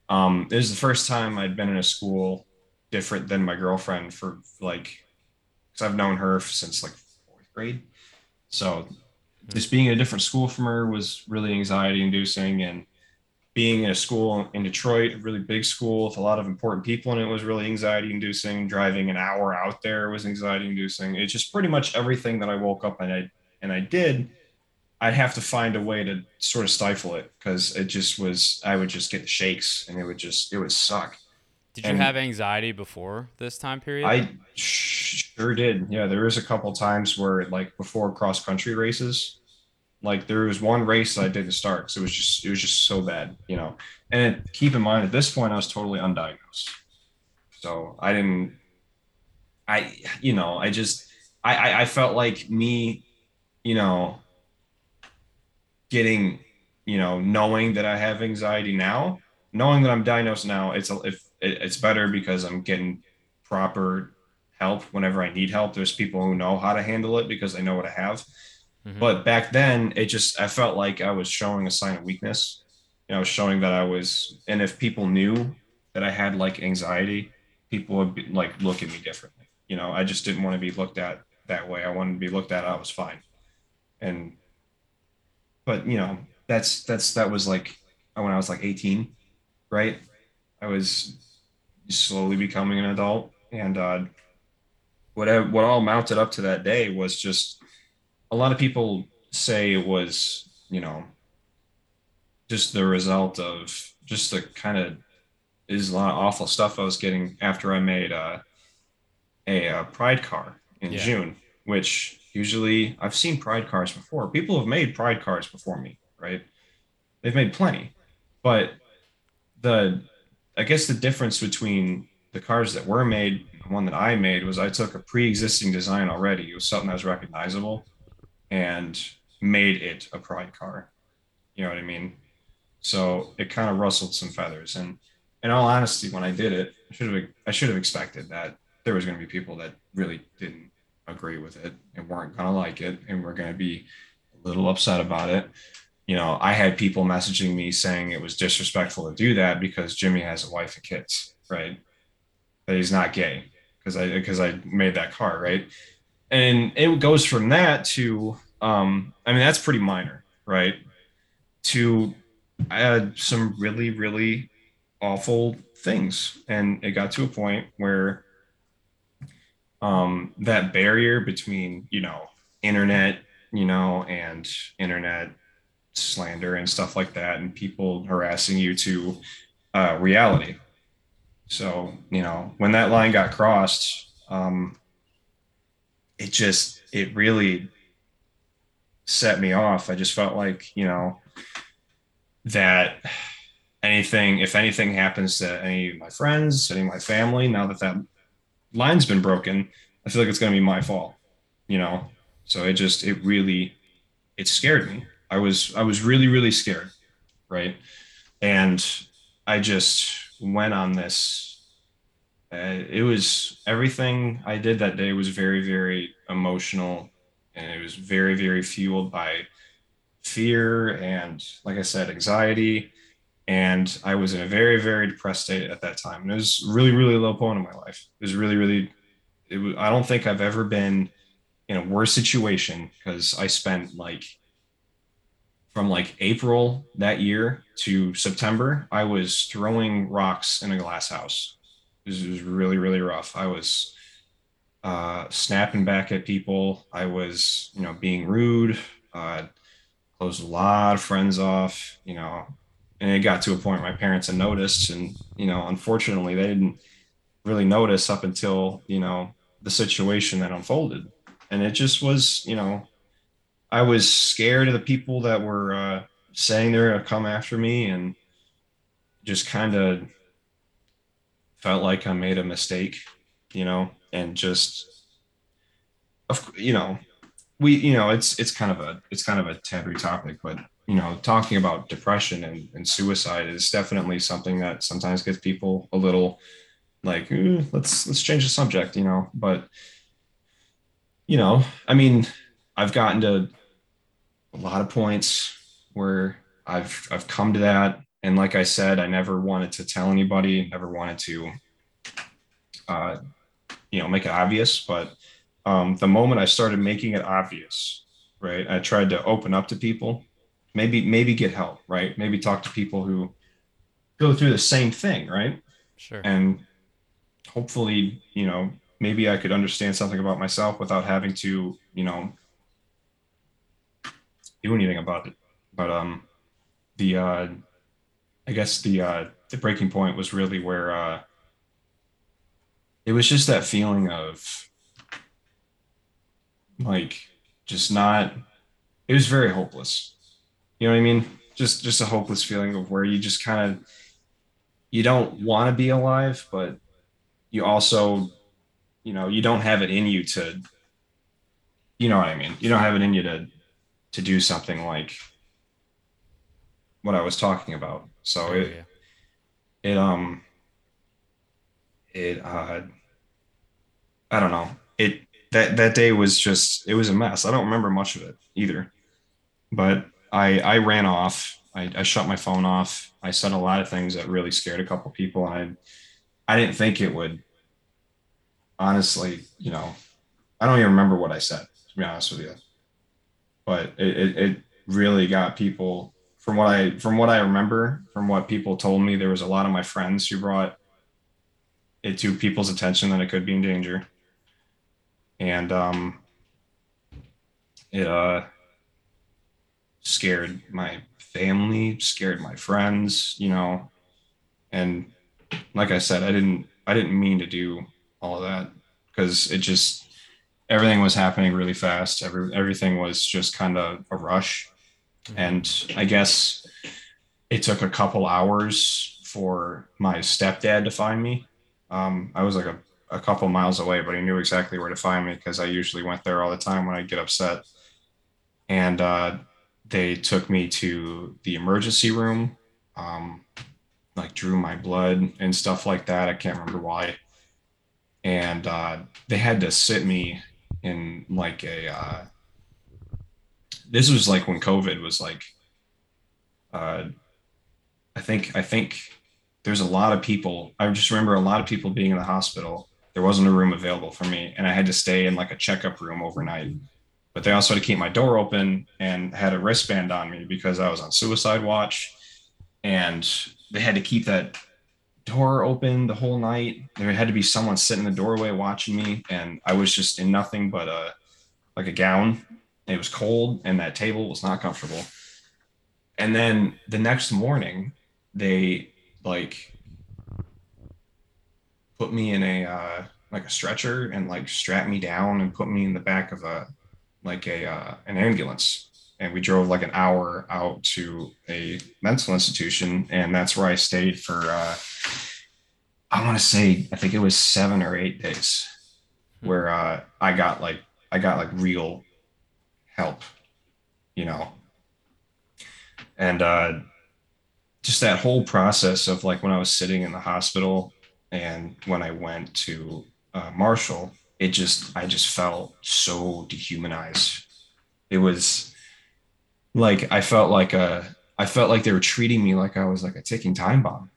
Um it was the first time i'd been in a school different than my girlfriend for like because i've known her since like fourth grade. So just being in a different school from her was really anxiety inducing and being in a school in detroit a really big school with a lot of important people and it was really anxiety inducing driving an hour out there was anxiety inducing it's just pretty much everything that i woke up and i and i did I'd have to find a way to sort of stifle it because it just was I would just get the shakes and it would just it would suck. Did you And- have anxiety before this time period? I sure did. Yeah, there was a couple times where like before cross country races, like there was one race I didn't start because it was just it was just so bad, you know. And keep in mind at this point I was totally undiagnosed, so I didn't. I you know I just I I, I felt like me, you know, getting you know knowing that I have anxiety now, knowing that I'm diagnosed now, it's a, if it, it's better because I'm getting proper help whenever I need help. There's people who know how to handle it because they know what I have. Mhm. But back then, it just I felt like I was showing a sign of weakness. You know, showing that I was, and if people knew that I had like anxiety, people would be, like look at me differently. You know, I just didn't want to be looked at that way. I wanted to be looked at. I was fine, and but you know, that's that's that was like when I was like 18, right? I was slowly becoming an adult, and uh, what I, what all mounted up to that day was just a lot of people say it was you know just the result of just the kind of is a lot of awful stuff I was getting after I made uh, a, uh pride car in Yeah. June, which usually I've seen pride cars before. People have made pride cars before me, right? They've made plenty, but the I guess the difference between the cars that were made and the one that I made was I took a pre-existing design already. It was something that was recognizable and made it a pride car. You know what I mean? So it kind of rustled some feathers. And in all honesty, when I did it, I should have I should have expected that there was going to be people that really didn't agree with it and weren't going to like it and were going to be a little upset about it. You know, I had people messaging me saying it was disrespectful to do that because Jimmie has a wife and kids, right? That he's not gay because I because I made that car, right? And it goes from that to um, I mean, that's pretty minor, right? To had some really, really awful things. And it got to a point where um, that barrier between, you know, internet, you know, and internet slander and stuff like that, and people harassing you to uh, reality. So, you know, when that line got crossed, um, it just, it really set me off. I just felt like, you know, that anything, if anything happens to any of my friends, any of my family, now that that line's been broken, I feel like it's going to be my fault, you know? So it just, it really, it scared me. I was, I was really, really scared. Right. And I just went on this. Uh, it was everything I did that day was very, very emotional and it was very, very fueled by fear and, like I said, anxiety. And I was in a very, very depressed state at that time. And it was really, really low point in my life. It was really, really, it was, I don't think I've ever been in a worse situation because I spent like from like April that year to September, I was throwing rocks in a glass house. It was, it was really, really rough. I was uh, snapping back at people. I was, you know, being rude. Uh, closed a lot of friends off, you know, and it got to a point my parents had noticed, and you know, unfortunately, they didn't really notice up until you know the situation that unfolded, and it just was, you know, I was scared of the people that were uh, saying they're gonna come after me, and just kind of felt like I made a mistake, you know, and just, of you know, we you know it's it's kind of a it's kind of a taboo topic but you know talking about depression and, and suicide is definitely something that sometimes gets people a little like let's let's change the subject you know but you know i mean i've gotten to a lot of points where i've i've come to that and like i said i never wanted to tell anybody never wanted to uh you know make it obvious but um, the moment I started making it obvious, right? I tried to open up to people, maybe maybe get help, right? Maybe talk to people who go through the same thing, right? Sure. And hopefully, you know, maybe I could understand something about myself without having to, you know, do anything about it. But um, the uh, I guess the uh, the breaking point was really where uh, it was just that feeling of like just not it was very hopeless. You know what i mean? Just just a hopeless feeling of where you just kind of you don't want to be alive but you also you know you don't have it in you to you know what i mean? You don't have it in you to to do something like what i was talking about so oh, it yeah. it um it uh i don't know it that that day was just it was a mess. I don't remember much of it either, but I I ran off. I, I shut my phone off. I said a lot of things that really scared a couple people, and I I didn't think it would. Honestly, you know, I don't even remember what I said to be honest with you, but it, it, it really got people from what I from what I remember from what people told me. There was a lot of my friends who brought it to people's attention that it could be in danger and um, it uh, scared my family, scared my friends, you know, and like I said, I didn't I didn't mean to do all of that because it just everything was happening really fast. Every everything was just kind of a rush, mm-hmm. and I guess it took a couple hours for my stepdad to find me. Um, I was like a a couple miles away, but he knew exactly where to find me because I usually went there all the time when I get upset. And uh, they took me to the emergency room, um, like drew my blood and stuff like that. I can't remember why. And uh, they had to sit me in like a. Uh, this was like when COVID was like. Uh, I think I think there's a lot of people. I just remember a lot of people being in the hospital there wasn't a room available for me and i had to stay in like a checkup room overnight but they also had to keep my door open and had a wristband on me because I was on suicide watch. And they had to keep that door open the whole night. There had to be someone sitting in the doorway watching me. And I was just in nothing but a like a gown. It was cold and that table was not comfortable. And then the next morning, they like put me in a uh, like a stretcher and like strapped me down and put me in the back of a like a uh, an ambulance and we drove like an hour out to a mental institution and that's where i stayed for uh, i want to say i think it was seven or eight days where uh, i got like i got like real help you know? And uh, just that whole process of like when i was sitting in the hospital and when i went to uh, marshall it just i just felt so dehumanized. It was like i felt like a i felt like they were treating me like i was like a ticking time bomb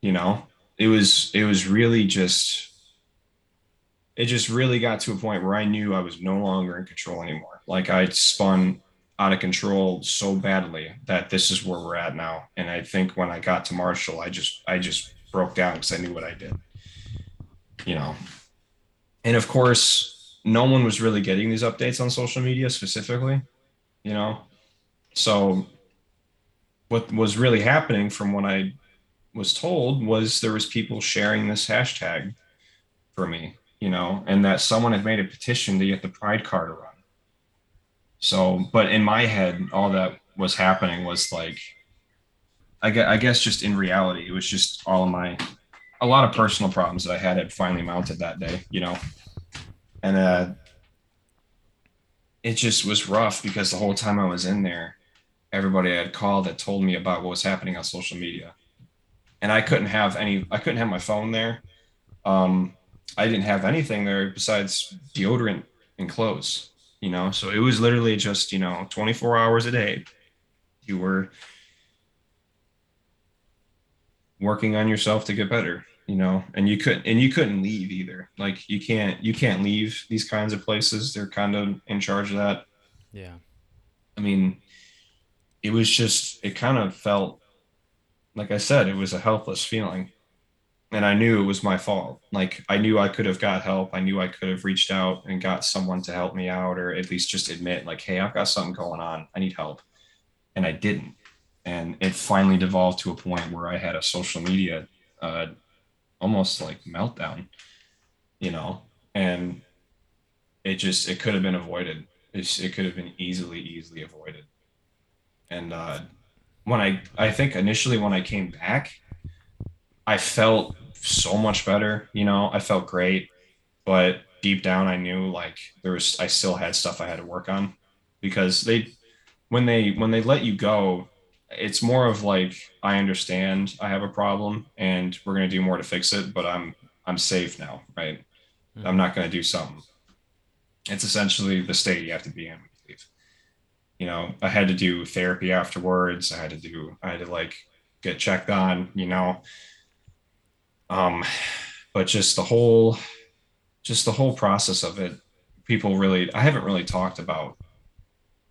you know? It was it was really just it just really got to a point where i knew i was no longer in control anymore like i spun out of control so badly that this is where we're at now. And i think when i got to marshall i just i just broke down because i knew what i did you know? And of course no one was really getting these updates on social media specifically you know? So what was really happening from what i was told was there was people sharing this hashtag for me you know? And that someone had made a petition to get the pride card run so but in my head all that was happening was like i guess, I guess just in reality it was just all of my a lot of personal problems that I had had finally mounted that day, you know. And uh it just was rough because the whole time I was in there, everybody I had called that told me about what was happening on social media. And I couldn't have any I couldn't have my phone there. Um I didn't have anything there besides deodorant and clothes, you know. So it was literally just, you know, 24 hours a day. You were working on yourself to get better you know and you couldn't and you couldn't leave either like you can't you can't leave these kinds of places they're kind of in charge of that Yeah. i mean it was just it kind of felt like i said it was a helpless feeling and i knew it was my fault. Like i knew i could have got help. I knew i could have reached out and got someone to help me out or at least just admit like hey i've got something going on. I need help. And i didn't. And it finally devolved to a point where i had a social media uh, almost like meltdown, you know, and it just it could have been avoided. It could have been easily easily avoided. And uh, when I I think initially when I came back, I felt so much better. You know, I felt great, but deep down I knew like there was I still had stuff I had to work on because they when they when they let you go it's more of like I understand I have a problem and we're gonna do more to fix it, but I'm I'm safe now, right? Mm-hmm. I'm not gonna do something. It's essentially the state you have to be in. You know, I had to do therapy afterwards. I had to do I had to like get checked on, you know. Um, but just the whole just the whole process of it, people really I haven't really talked about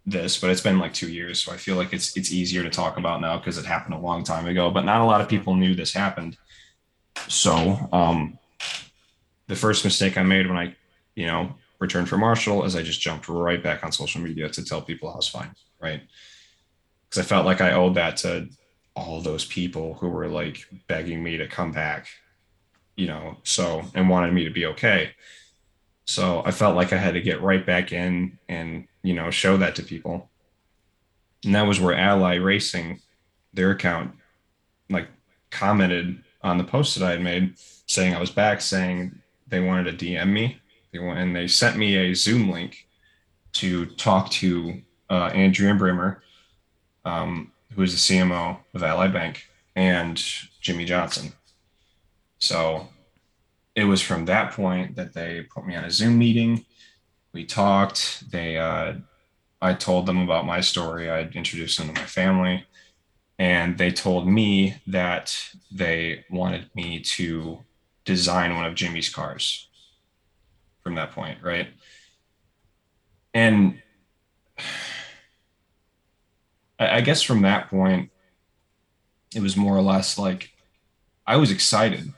this, but it's been like two years, so I feel like it's it's easier to talk about now because it happened a long time ago. But not a lot of people knew this happened. So um, the first mistake I made when I, you know, returned from Marshall is I just jumped right back on social media to tell people I was fine, right? Because I felt like I owed that to all those people who were like begging me to come back, you know, so and wanted me to be okay. So I felt like I had to get right back in and you know, show that to people. And that was where Ally Racing, their account, like commented on the post that I had made saying I was back, saying they wanted to DM me. They want, and they sent me a Zoom link to talk to uh, Andrew Brimmer, um, who is the CMO of Ally Bank, and Jimmie Johnson. So it was from that point that they put me on a Zoom meeting we talked. They, uh, I told them about my story. I introduced them to my family, and they told me that they wanted me to design one of Jimmie's cars. From that point, right? and I, I guess from that point, it was more or less like I was excited.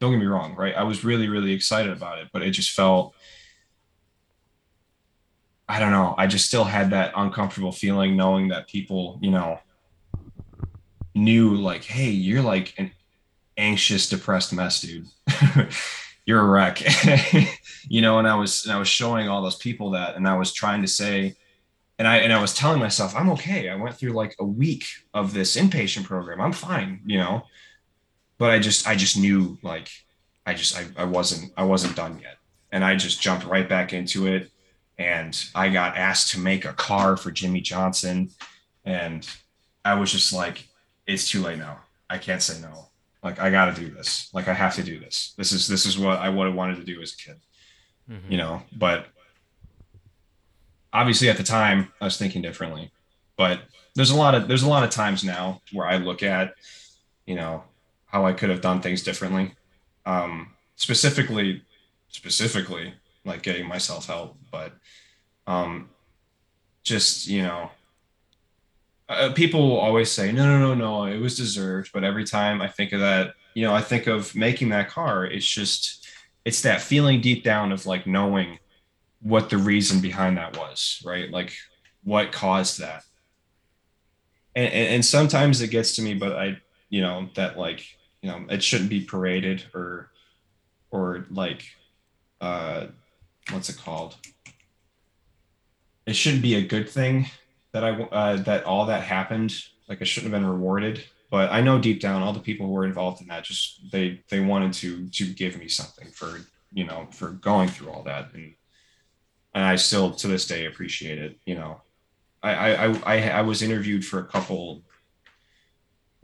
Don't get me wrong, right? I was really, really excited about it, but it just felt I don't know. I just still had that uncomfortable feeling knowing that people, you know, knew like, hey, you're like an anxious, depressed mess, dude. *laughs* you're a wreck. *laughs* you know, and I was and I was showing all those people that and I was trying to say and I and I was telling myself, I'm okay. I went through like a week of this inpatient program. I'm fine, you know. But I just I just knew like I just I, I wasn't I wasn't done yet. And I just jumped right back into it and I got asked to make a car for Jimmie Johnson, and I was just like, it's too late now. I can't say no. Like I got to do this. Like I have to do this. This is this is what I would have wanted to do as a kid, mm-hmm. you know. But obviously, at the time, I was thinking differently. But there's a lot of there's a lot of times now where I look at, you know, how I could have done things differently. Um, specifically, specifically, like getting myself help, but um, just you know, uh, people always say no, no, no, no, it was deserved. But every time I think of that, you know, I think of making that car. It's just it's that feeling deep down of like knowing what the reason behind that was, right? Like what caused that. And, and, and sometimes it gets to me, but I, you know, that like, you know, it shouldn't be paraded or, or like, uh, what's it called? It shouldn't be a good thing that I uh, that all that happened. Like it shouldn't have been rewarded. But I know deep down, all the people who were involved in that just they they wanted to to give me something for you know for going through all that, and and I still to this day appreciate it. You know, I I I, I was interviewed for a couple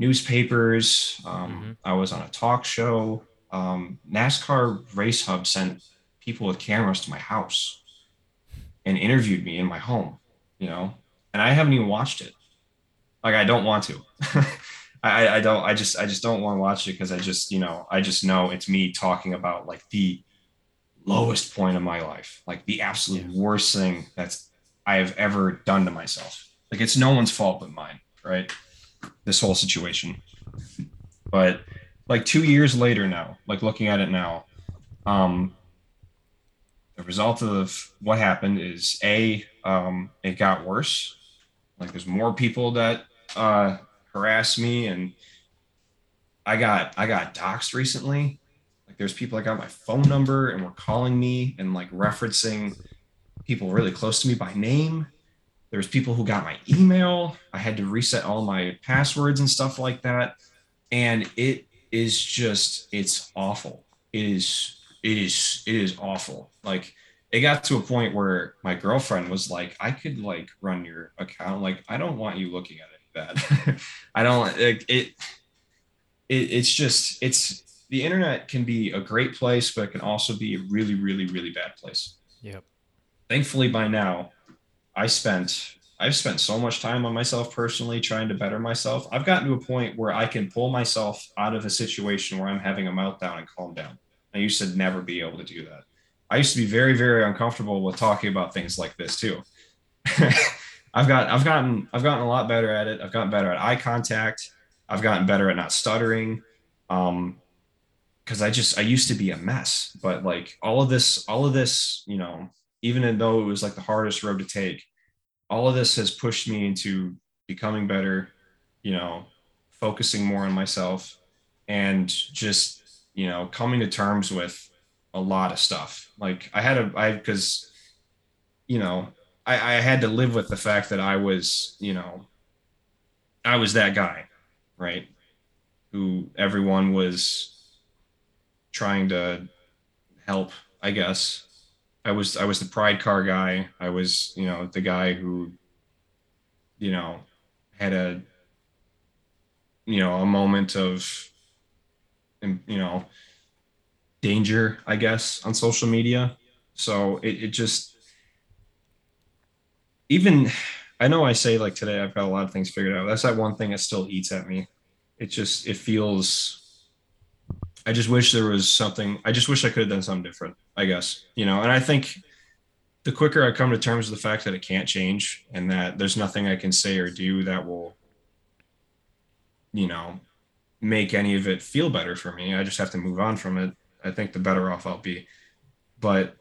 newspapers. Um, mm-hmm. I was on a talk show. Um, NASCAR Race Hub sent people with cameras to my house and interviewed me in my home, you know, and I haven't even watched it. Like I don't want to. *laughs* I, I don't I just I just don't want to watch it because I just, you know, I just know it's me talking about like the lowest point of my life, like the absolute yeah. worst thing that's I have ever done to myself. Like it's no one's fault but mine, right? This whole situation. But like two years later now, like looking at it now, um, the result of what happened is a um, it got worse. Like there's more people that uh, harass me and i got i got doxxed recently. Like there's people that got my phone number and were calling me and like referencing people really close to me by name there's people who got my email i had to reset all my passwords and stuff like that and it is just it's awful it is it is it is awful. Like it got to a point where my girlfriend was like, I could like run your account. Like, I don't want you looking at it bad. *laughs* I don't it it it's just it's the internet can be a great place, but it can also be a really, really, really bad place. Yep. Thankfully by now, I spent I've spent so much time on myself personally trying to better myself. I've gotten to a point where I can pull myself out of a situation where I'm having a meltdown and calm down. I used to never be able to do that. I used to be very, very uncomfortable with talking about things like this too. *laughs* I've got, I've gotten, I've gotten a lot better at it. I've gotten better at eye contact. I've gotten better at not stuttering. Um, cause I just, I used to be a mess, but like all of this, all of this, you know, even though it was like the hardest road to take, all of this has pushed me into becoming better, you know, focusing more on myself and just you know, coming to terms with a lot of stuff. Like I had a, I, cause, you know, I, I had to live with the fact that I was, you know, I was that guy, right? Who everyone was trying to help, I guess. I was I was the pride car guy. I was, you know, the guy who, you know, had a you know, a moment of you know danger i guess on social media. So it, it just even i know i say like today i've got a lot of things figured out. That's that one thing that still eats at me. It just it feels i just wish there was something i just wish i could have done something different i guess you know and i think the quicker I come to terms with the fact that it can't change and that there's nothing I can say or do that will, you know, make any of it feel better for me. I just have to move on from it. I think the better off I'll be. But,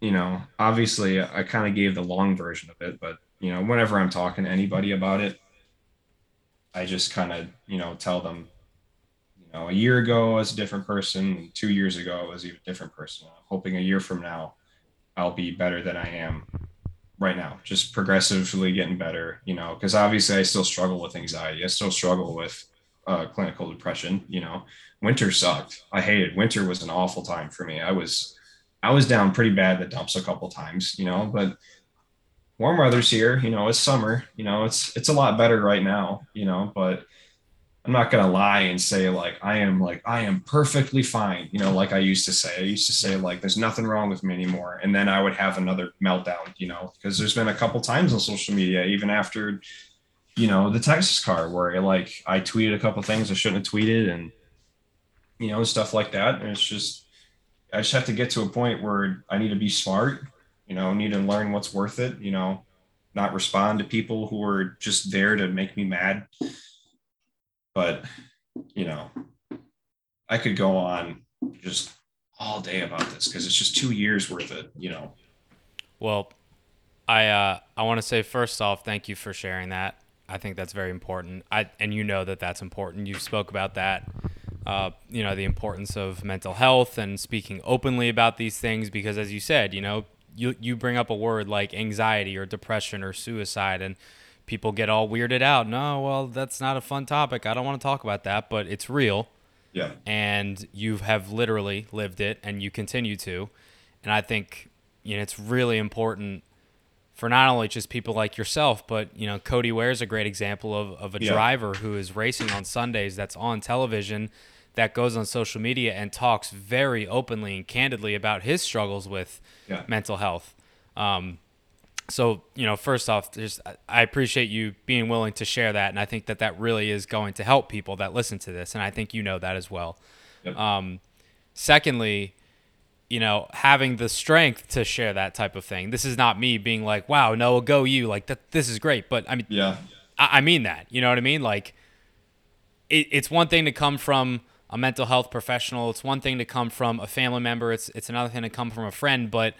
you know, obviously I kind of gave the long version of it, but, you know, whenever I'm talking to anybody about it, I just kind of, you know, tell them, know, a year ago I was a different person, two years ago I was a different person. I'm hoping a year from now I'll be better than I am right now, just progressively getting better, you know, because obviously I still struggle with anxiety. I still struggle with uh, clinical depression. You know, winter sucked. I hated winter was an awful time for me. I was, I was down pretty bad the dumps a couple times, you know, but warm weather's here, you know, it's summer, you know, it's, it's a lot better right now, you know, but I'm not gonna lie and say like I am like I am perfectly fine, you know, like I used to say. I used to say like there's nothing wrong with me anymore, and then I would have another meltdown, you know, because there's been a couple times on social media, even after, you know, the Texas car where like I tweeted a couple things I shouldn't have tweeted, and you know stuff like that. And it's just I just have to get to a point where I need to be smart, you know, need to learn what's worth it, you know, not respond to people who are just there to make me mad but you know i could go on just all day about this because it's just two years worth of you know. Well i uh i want to say first off thank you for sharing that. I think that's very important. I and you know that that's important. You spoke about that uh, you know the importance of mental health and speaking openly about these things because as you said you know you you bring up a word like anxiety or depression or suicide and people get all weirded out. No, well, that's not a fun topic. I don't want to talk about that, but it's real. Yeah. And you have literally lived it and you continue to. And I think, you know, it's really important for not only just people like yourself, but, you know, Cody Ware is a great example of, of a yeah. driver who is racing on Sundays that's on television that goes on social media and talks very openly and candidly about his struggles with yeah. mental health. Um, so you know first off just i appreciate you being willing to share that and i think that that really is going to help people that listen to this and i think you know that as well. Yep. um, secondly you know having the strength to share that type of thing. This is not me being like wow no go you like that this is great but i mean yeah. I, I mean that you know what i mean? Like it, it's one thing to come from a mental health professional it's one thing to come from a family member it's it's another thing to come from a friend but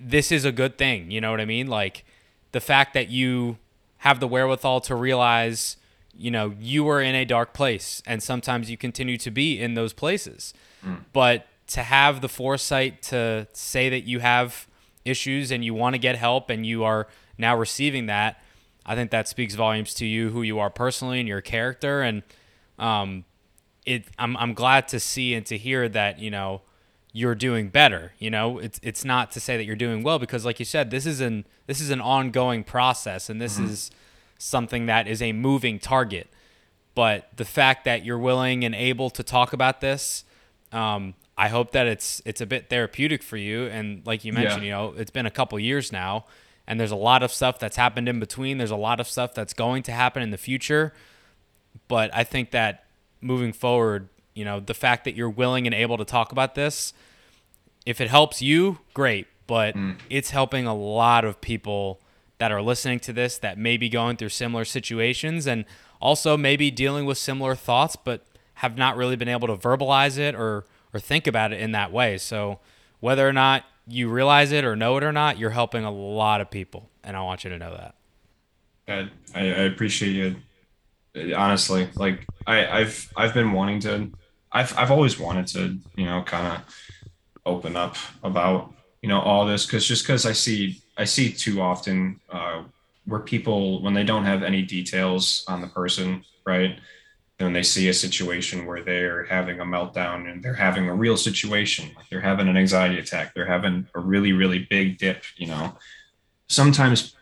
this is a good thing. You know what I mean? Like the fact that you have the wherewithal to realize, you know, you were in a dark place and sometimes you continue to be in those places. Mm. But to have the foresight to say that you have issues and you want to get help and you are now receiving that, I think that speaks volumes to you, who you are personally and your character. And um, it, I'm, I'm glad to see and to hear that, you know, you're doing better. You know, it's it's not to say that you're doing well because, like you said, this is an this is an ongoing process, and this mm-hmm. is something that is a moving target. But the fact that you're willing and able to talk about this, um, I hope that it's it's a bit therapeutic for you. And like you mentioned, yeah. you know, it's been a couple years now, and there's a lot of stuff that's happened in between. There's a lot of stuff that's going to happen in the future. But I think that moving forward, you know, the fact that you're willing and able to talk about this, if it helps you, great. But mm. it's helping a lot of people that are listening to this that may be going through similar situations and also maybe dealing with similar thoughts, but have not really been able to verbalize it or or think about it in that way. So whether or not you realize it or know it or not, you're helping a lot of people, and I want you to know that. I, I appreciate you. Honestly, like I, I've I've been wanting to I've I've always wanted to, you know, kind of open up about, you know, all this because just because I see I see too often uh, where people when they don't have any details on the person, right? Then they see a situation where they're having a meltdown and they're having a real situation, like they're having an anxiety attack, they're having a really really big dip, you know. Sometimes,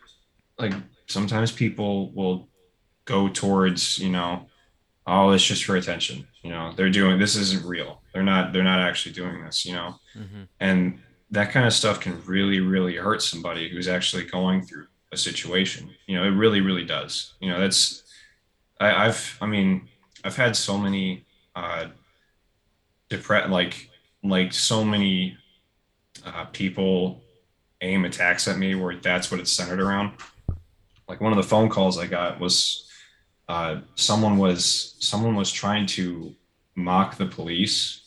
like sometimes people will go towards, you know, oh, it's just for attention you know? They're doing this isn't real. They're not they're not actually doing this you know? Mm-hmm. and that kind of stuff can really really hurt somebody who's actually going through a situation. You know it really really does. You know that's I, i've i mean i've had so many uh depressed like like so many uh, people aim attacks at me where that's what it's centered around. Like one of the phone calls I got was uh, someone was someone was trying to mock the police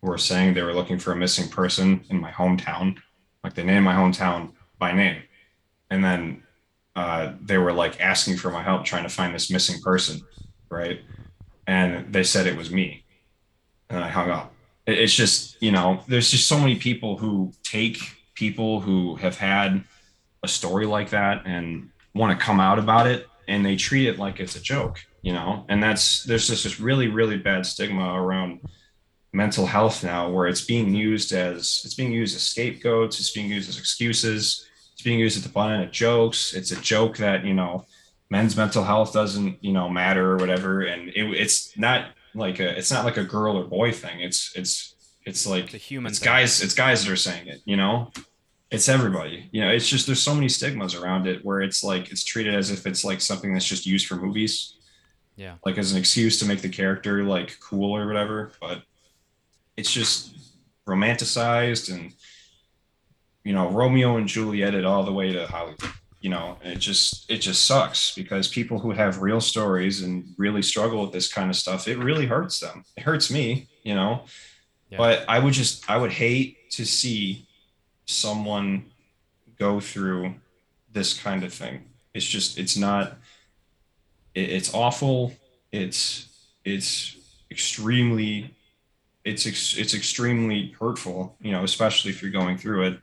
who were saying they were looking for a missing person in my hometown. Like they named my hometown by name. And then uh, they were like asking for my help trying to find this missing person. Right. And they said it was me. And I hung up. It's just, you know, there's just so many people who take people who have had a story like that and want to come out about it and they treat it like it's a joke, you know? And that's, there's just this really, really bad stigma around mental health now where it's being used as it's being used as scapegoats it's being used as excuses it's being used at the butt end of jokes it's a joke that you know men's mental health doesn't you know matter or whatever and it, it's not like a it's not like a girl or boy thing it's it's it's like The human it's thing. guys it's guys that are saying it you know it's everybody you know it's just there's so many stigmas around it where it's like it's treated as if it's like something that's just used for movies Yeah. like as an excuse to make the character like cool or whatever but it's just romanticized and you know romeo and juliet it all the way to hollywood you know and it just it just sucks because people who have real stories and really struggle with this kind of stuff it really hurts them it hurts me you know Yeah. but i would just i would hate to see someone go through this kind of thing. It's just it's not it, it's awful. It's it's extremely it's ex- it's extremely hurtful you know especially if you're going through it.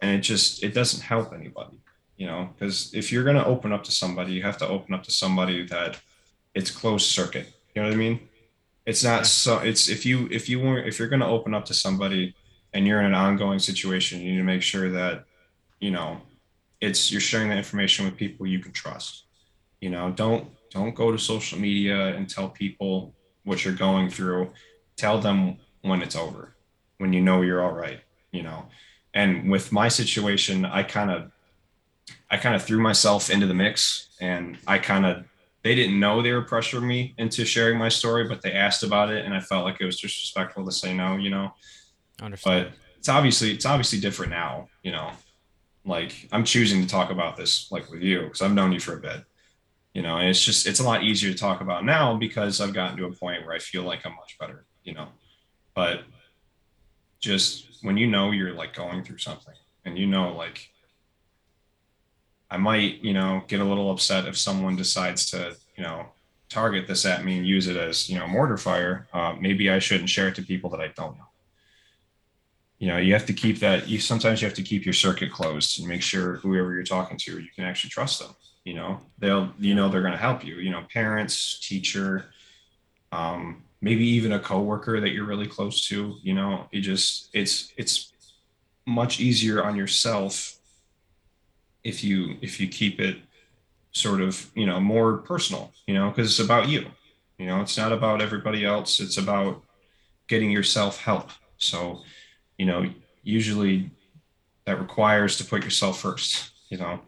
And it just it doesn't help anybody you know because if you're going to open up to somebody you have to open up to somebody that it's closed circuit. You know what i mean? It's not so it's if you if you weren't if you're going to open up to somebody and you're in an ongoing situation you need to make sure that you know it's you're sharing that information with people you can trust. You know don't don't go to social media and tell people what you're going through. Tell them when it's over when you know you're all right you know. And with my situation i kind of i kind of threw myself into the mix and i kind of they didn't know they were pressuring me into sharing my story but they asked about it and i felt like it was disrespectful to say no you know Understand. but it's obviously it's obviously different now you know? Like i'm choosing to talk about this like with you because i've known you for a bit you know? And it's just it's a lot easier to talk about now because i've gotten to a point where i feel like i'm much better you know? But just when you know you're like going through something and you know like i might you know get a little upset if someone decides to you know target this at me and use it as you know mortar fire uh, maybe i shouldn't share it to people that i don't know you know you have to keep that you sometimes you have to keep your circuit closed and make sure whoever you're talking to you can actually trust them you know? They'll you know they're going to help you you know parents teacher um maybe even a coworker that you're really close to you know? It just it's it's much easier on yourself if you if you keep it sort of you know more personal you know? Because it's about you you know? It's not about everybody else. It's about getting yourself help. So you know usually that requires to put yourself first you know?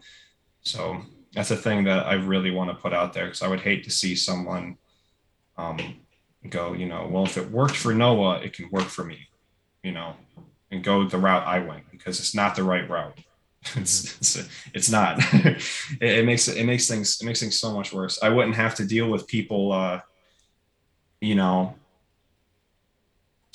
So that's a thing that i really want to put out there because i would hate to see someone um, go you know well if it worked for noah it can work for me you know and go the route i went because it's not the right route. *laughs* It's it's, it's not. *laughs* It, it makes it makes things it makes things so much worse. I wouldn't have to deal with people uh you know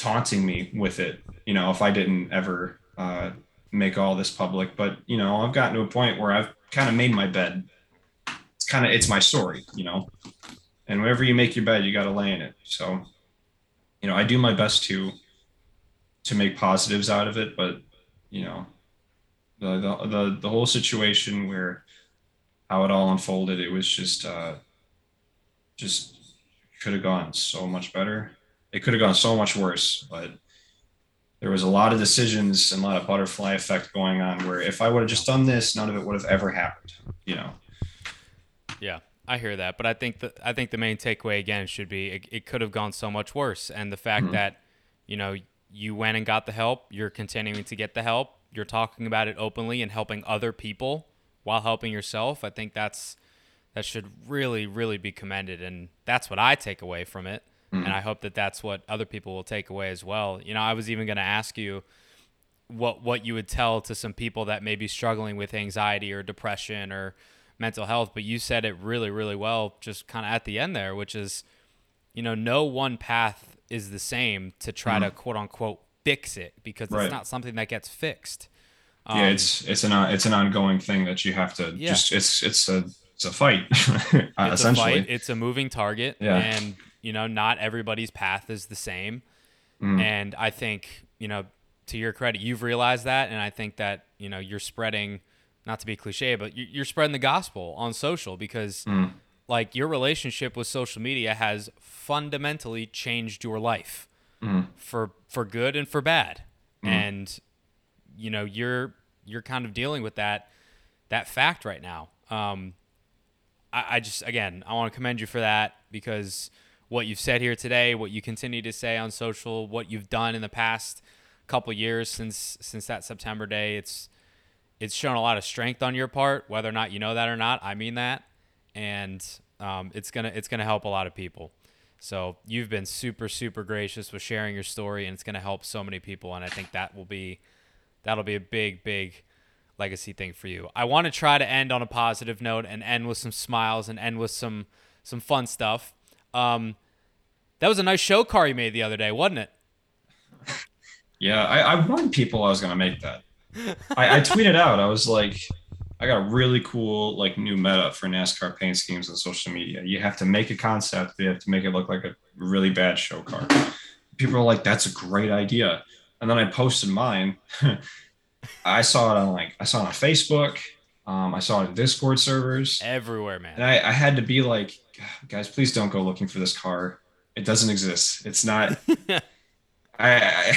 taunting me with it you know if i didn't ever uh make all this public. But you know i've gotten to a point where i've kind of made my bed. It's kind of it's my story you know? And whenever you make your bed you got to lay in it. So you know i do my best to to make positives out of it. But you know the the the, the whole situation where how it all unfolded it was just uh just could have gone so much better it could have gone so much worse but there was a lot of decisions and a lot of butterfly effect going on where if i would have just done this none of it would have ever happened you know Yeah, I hear that, but I think that I think the main takeaway again should be it, it could have gone so much worse, and the fact Mhm. that you know you went and got the help, you're continuing to get the help, you're talking about it openly and helping other people while helping yourself. I think that's that should really really be commended, and that's what I take away from it, and I hope that that's what other people will take away as well. You know, I was even going to ask you what what you would tell to some people that may be struggling with anxiety or depression or mental health. But you said it really, really well, just kind of at the end there, which is, you know, no one path is the same to try to quote unquote fix it because Right. it's not something that gets fixed. yeah, Um, it's it's an it's an ongoing thing that you have to Yeah. just it's it's a it's a fight *laughs* uh, it's essentially. a fight. It's a moving target, Yeah. and you know, not everybody's path is the same. Mm. And I think you know, to your credit, you've realized that, and I think that you know you're spreading, not to be cliche, but you- you're spreading the gospel on social because, Mm. like, your relationship with social media has fundamentally changed your life Mm. for for good and for bad, and you know you're you're kind of dealing with that that fact right now. Um, I, I just again I want to commend you for that because what you've said here today, what you continue to say on social, what you've done in the past couple years since since that September day, it's it's shown a lot of strength on your part, whether or not you know that or not. I mean that, and um, it's gonna it's gonna help a lot of people. So you've been super super gracious with sharing your story, and it's gonna help so many people. And I think that will be that'll be a big big legacy thing for you. I want to try to end on a positive note and end with some smiles and end with some some fun stuff. Um, that was a nice show car you made the other day, wasn't it? *laughs* Yeah, I, I warned people I was gonna make that. I, I tweeted out, I was like, I got a really cool like new meta for NASCAR paint schemes on social media. You have to make a concept, you have to make it look like a really bad show car. People are like, that's a great idea. And then I posted mine. *laughs* I saw it on like I saw it on Facebook. Um, I saw it in Discord servers. Everywhere, man. And I, I had to be like, guys, please don't go looking for this car. It doesn't exist. It's not. *laughs* I, I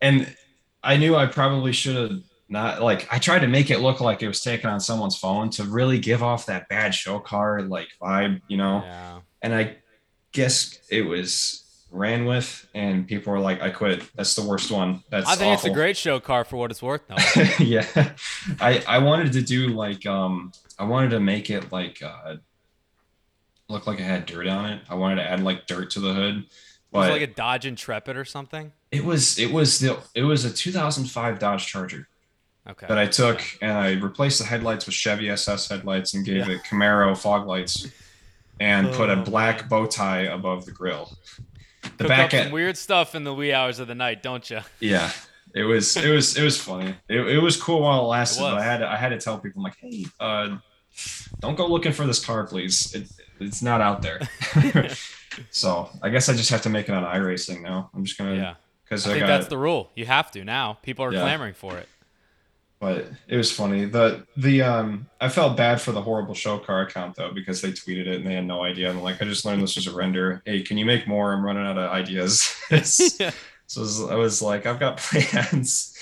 and I knew I probably should have not like. I tried to make it look like it was taken on someone's phone to really give off that bad show car like vibe, you know. Yeah. And I guess it was ran with, and people were like, "I quit. That's the worst one. That's I think it's a great show car for what it's worth, though. *laughs* yeah i i wanted to do like um i wanted to make it like uh look like it had dirt on it i wanted to add like dirt to the hood was but it like a Dodge Intrepid or something? it was it was the it was a 2005 dodge charger Okay. that i took and i replaced the headlights with chevy ss headlights and gave Yeah. it camaro fog lights and put a Oh, black bow tie above the grill the Cook back up some end weird stuff in the wee hours of the night, don't you? Yeah, it was it was it was funny. It, it was cool while it lasted, It but I had to, I had to tell people I'm like, hey, uh, don't go looking for this car, please. It, it's not out there. *laughs* so I guess I just have to make it on iRacing now. I'm just gonna Yeah. because I I, think got. that's the rule. You have to now. People are Yeah. clamoring for it. But it was funny. The the um I felt bad for the horrible show car account though because they tweeted it and they had no idea. I'm like, I just learned this was a render. Hey, can you make more? I'm running out of ideas. *laughs* Yeah. so it was- I was like, I've got *laughs* plans.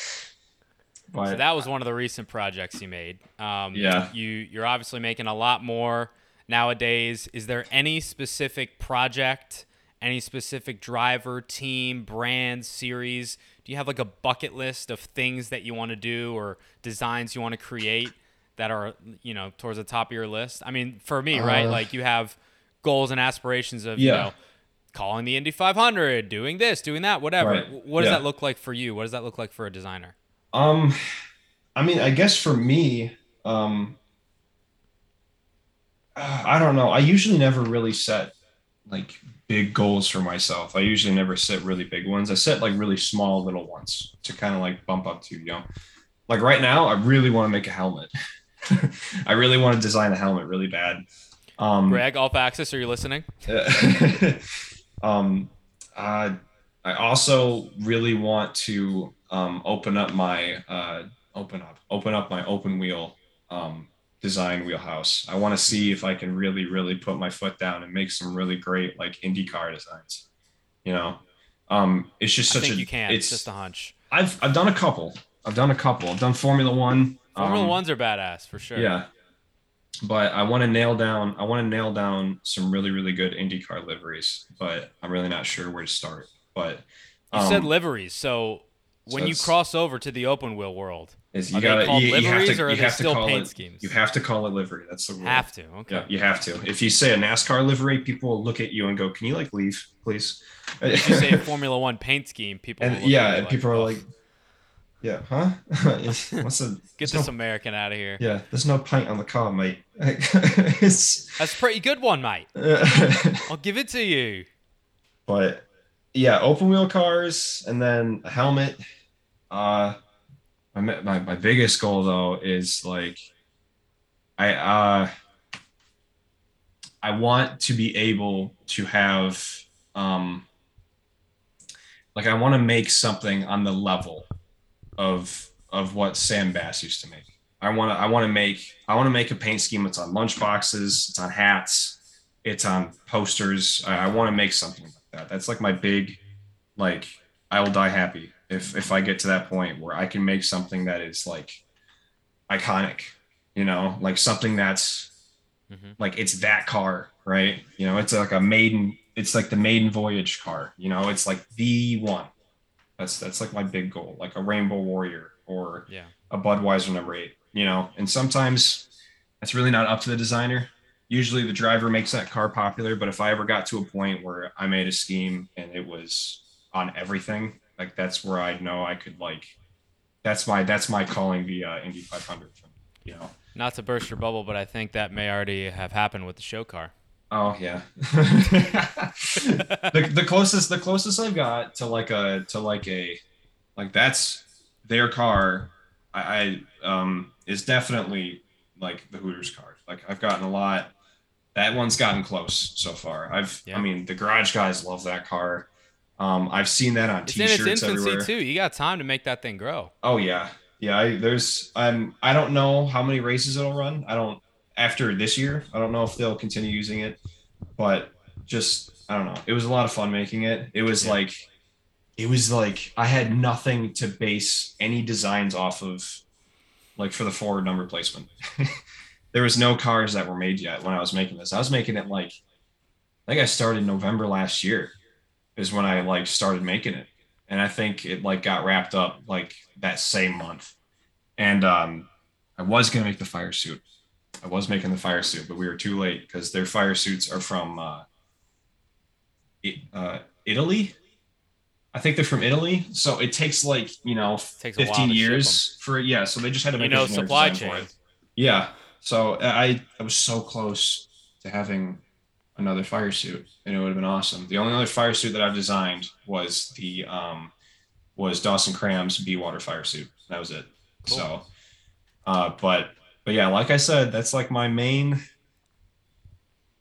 But So that was one of the recent projects you made. Um, Yeah. You you're obviously making a lot more nowadays. Is there any specific project, any specific driver, team, brand, series? Do you have like a bucket list of things that you want to do or designs you want to create that are you know towards the top of your list? I mean, for me, right? Uh, Like you have goals and aspirations of Yeah. you know calling the Indy 500, doing this, doing that, whatever. Right. What does Yeah. that look like for you? What does that look like for a designer? Um, I mean, I guess for me, um, *sighs* I don't know. I usually never really set like big goals for myself. I usually never set really big ones. I set like really small little ones to kind of like bump up to, you know. Like right now, I really want to make a helmet. *laughs* I really want to design a helmet really bad. Um, Greg, off axis, are you listening? *laughs* um, uh, I also really want to um, open up my uh, open up open up my open wheel um, design wheelhouse. I want to see if I can really really put my foot down and make some really great like IndyCar designs. You know, um, it's just such think a you can. It's It's just a hunch. I've I've done a couple. I've done a couple. I've done Formula One. Formula um, ones are badass for sure. yeah. But I want to nail down I want to nail down some really really good IndyCar liveries, but I'm really not sure where to start. But You um, said liveries, so when you cross over to the open wheel world, is you gotta you, you have to you have to call paint it schemes? you have to call it livery. That's the rule. have to. Okay. Yeah, you have to. If you say a NASCAR livery, people will look at you and go, "Can you like leave, please?" If you say a *laughs* Formula One paint scheme, people will and yeah, and people are "Oh, like, Yeah, huh? *laughs* *laughs* What's a, Get this no, American out of here. Yeah, there's no paint on the car, mate. it's, That's a pretty good one, mate. I'll give it to you. but yeah, open wheel cars and then a helmet. Uh, my my my biggest goal though is like, I uh, I want to be able to have um, like I want to make something on the level of of what Sam Bass used to make. I want to I want to make I want to make a paint scheme that's on lunchboxes it's on hats, it's on posters. I, I want to make something like that. That's like my big like I will die happy if if I get to that point where I can make something that is like iconic, you know, like something that's Mhm. like it's that car, right? You know, it's like a maiden it's like the maiden voyage car, you know, it's like the one. That's that's like my big goal, like a Rainbow Warrior or Yeah. a Budweiser number eight, you know. And sometimes that's really not up to the designer. Usually the driver makes that car popular, but if I ever got to a point where I made a scheme and it was on everything, like that's where I know I could like that's my that's my calling the uh, Indy 500, you know. Not to burst your bubble, but I think that may already have happened with the show car. Oh yeah. *laughs* the, the closest the closest I've got to like a to like a like that's their car. I, I um is definitely like the Hooters car. Like I've gotten a lot. That one's gotten close so far. I've Yeah. I mean the garage guys love that car. Um, I've seen that on It's in T-shirts its infancy everywhere. too. You got time to make that thing grow. Oh yeah, yeah. I, there's I'm I don't know how many races it'll run. I don't after this year. I don't know if they'll continue using it, but just I don't know. It was a lot of fun making it. It was Yeah. like it was like I had nothing to base any designs off of, like for the forward number placement. *laughs* there was no cars that were made yet when I was making this. I was making it like I think I started November last year is when I like started making it. And I think it like got wrapped up like that same month. And um I was gonna make the fire suit. I was making the fire suit, but we were too late because their fire suits are from uh, uh Italy. I think they're from Italy. So it takes like, you know, Takes 15 years for yeah, so they just had to make a know, supply chain. Yeah. So I I was so close to having another fire suit and it would have been awesome. The only other fire suit that I've designed was the um was Dawson Cram's Bee Water fire suit. That was it. Cool. So uh but but yeah, like I said, that's like my main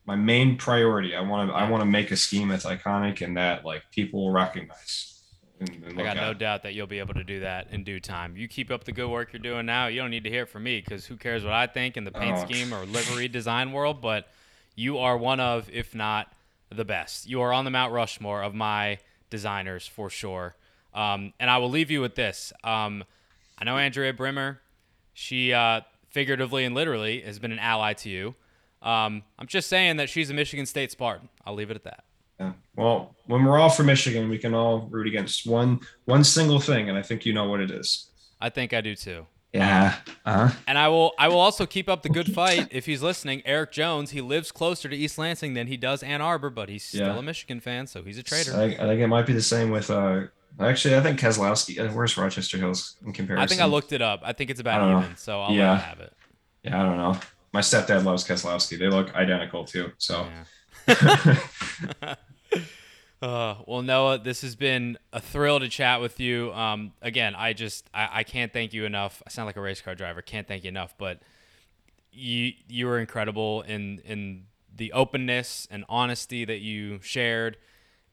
my main priority. I want to I want to make a scheme that's iconic and that like people will recognize. And, and I got no doubt that you'll be able to do that in due time. You keep up the good work you're doing now. You don't need to hear it from me because who cares what I think in the paint Oh. scheme or livery design world. But you are one of, if not the best. You are on the Mount Rushmore of my designers for sure. Um, and I will leave you with this. Um, I know Andrea Brimmer. She uh, figuratively and literally has been an ally to you. Um, I'm just saying that she's a Michigan State Spartan. I'll leave it at that. Yeah. Well, when we're all from Michigan, we can all root against one one single thing, and I think you know what it is. I think I do too. Yeah. Uh-huh. And I will I will also keep up the good fight if he's listening. Erik Jones, he lives closer to East Lansing than he does Ann Arbor, but he's still Yeah. a Michigan fan, so he's a traitor. I, I think it might be the same with. uh Actually, I think Keselowski. uh, Where's Rochester Hills in comparison? I think I looked it up. I think it's about don't know. even, so I'll Yeah. have it. Yeah, I don't know. My stepdad loves Keselowski. They look identical too. So. *laughs* *laughs* Uh, well, Noah, this has been a thrill to chat with you. Um, again, I just I, I can't thank you enough. I sound like a race car driver. Can't thank you enough, but you you were incredible in in the openness and honesty that you shared.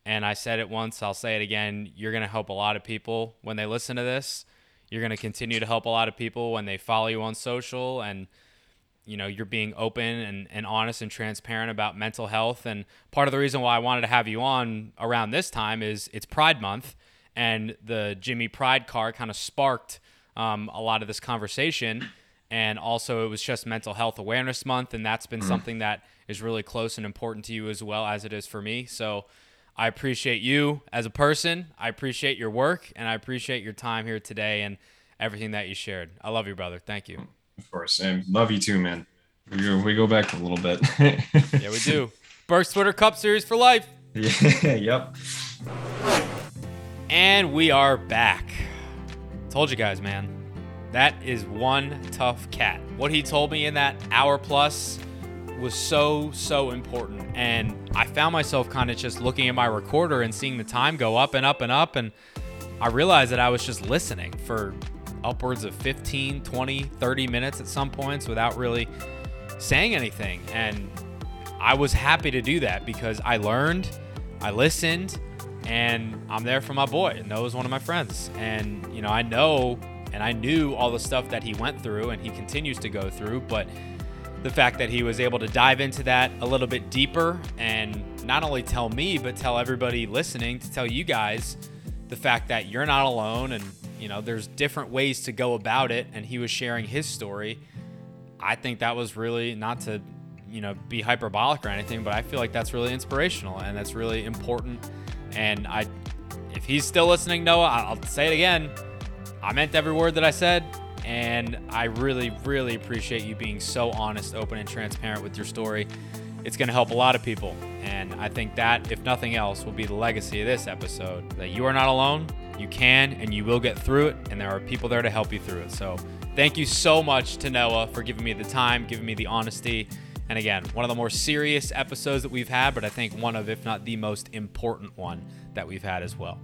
And I said it once, I'll say it again. You're to help a lot of people when they listen to this. You're to continue to help a lot of people when they follow you on social and you know you're being open and, and honest and transparent about mental health. And part of the reason why i wanted to have you on around this time is it's pride month and the Jimmie pride car kind of sparked um, a lot of this conversation. And also it was just mental health awareness month and that's been something that is really close and important to you as well as it is for me. So i appreciate you as a person. I appreciate your work and i appreciate your time here today and everything that you shared. I love you brother. Thank you Of course, and love you too, man. We go, we go back a little bit. *laughs* Yeah, we do. Burst Twitter Cup Series for life. yeah, *laughs* yep. And we are back. Told you guys, man. That is one tough cat. What he told me in that hour plus was so, so important. And I found myself kind of just looking at my recorder and seeing the time go up and up and up. And I realized that I was just listening for upwards of 15, 20, 30 minutes at some points without really saying anything. And I was happy to do that because I learned, I listened, and I'm there for my boy. And Noah's one of my friends. And, you know, I know and I knew all the stuff that he went through and he continues to go through, but the fact that he was able to dive into that a little bit deeper and not only tell me, but tell everybody listening to tell you guys the fact that you're not alone and you know there's different ways to go about it and he was sharing his story i think that was really not to you know be hyperbolic or anything but i feel like that's really inspirational and that's really important and i if he's still listening noah i'll say it again i meant every word that i said and I really, really appreciate you being so honest, open, and transparent with your story. It's going to help a lot of people. And I think that, if nothing else, will be the legacy of this episode that you are not alone. You can and you will get through it, and there are people there to help you through it. So, thank you so much to Noah for giving me the time, giving me the honesty. And again, one of the more serious episodes that we've had, but I think one of, if not the most important one that we've had as well.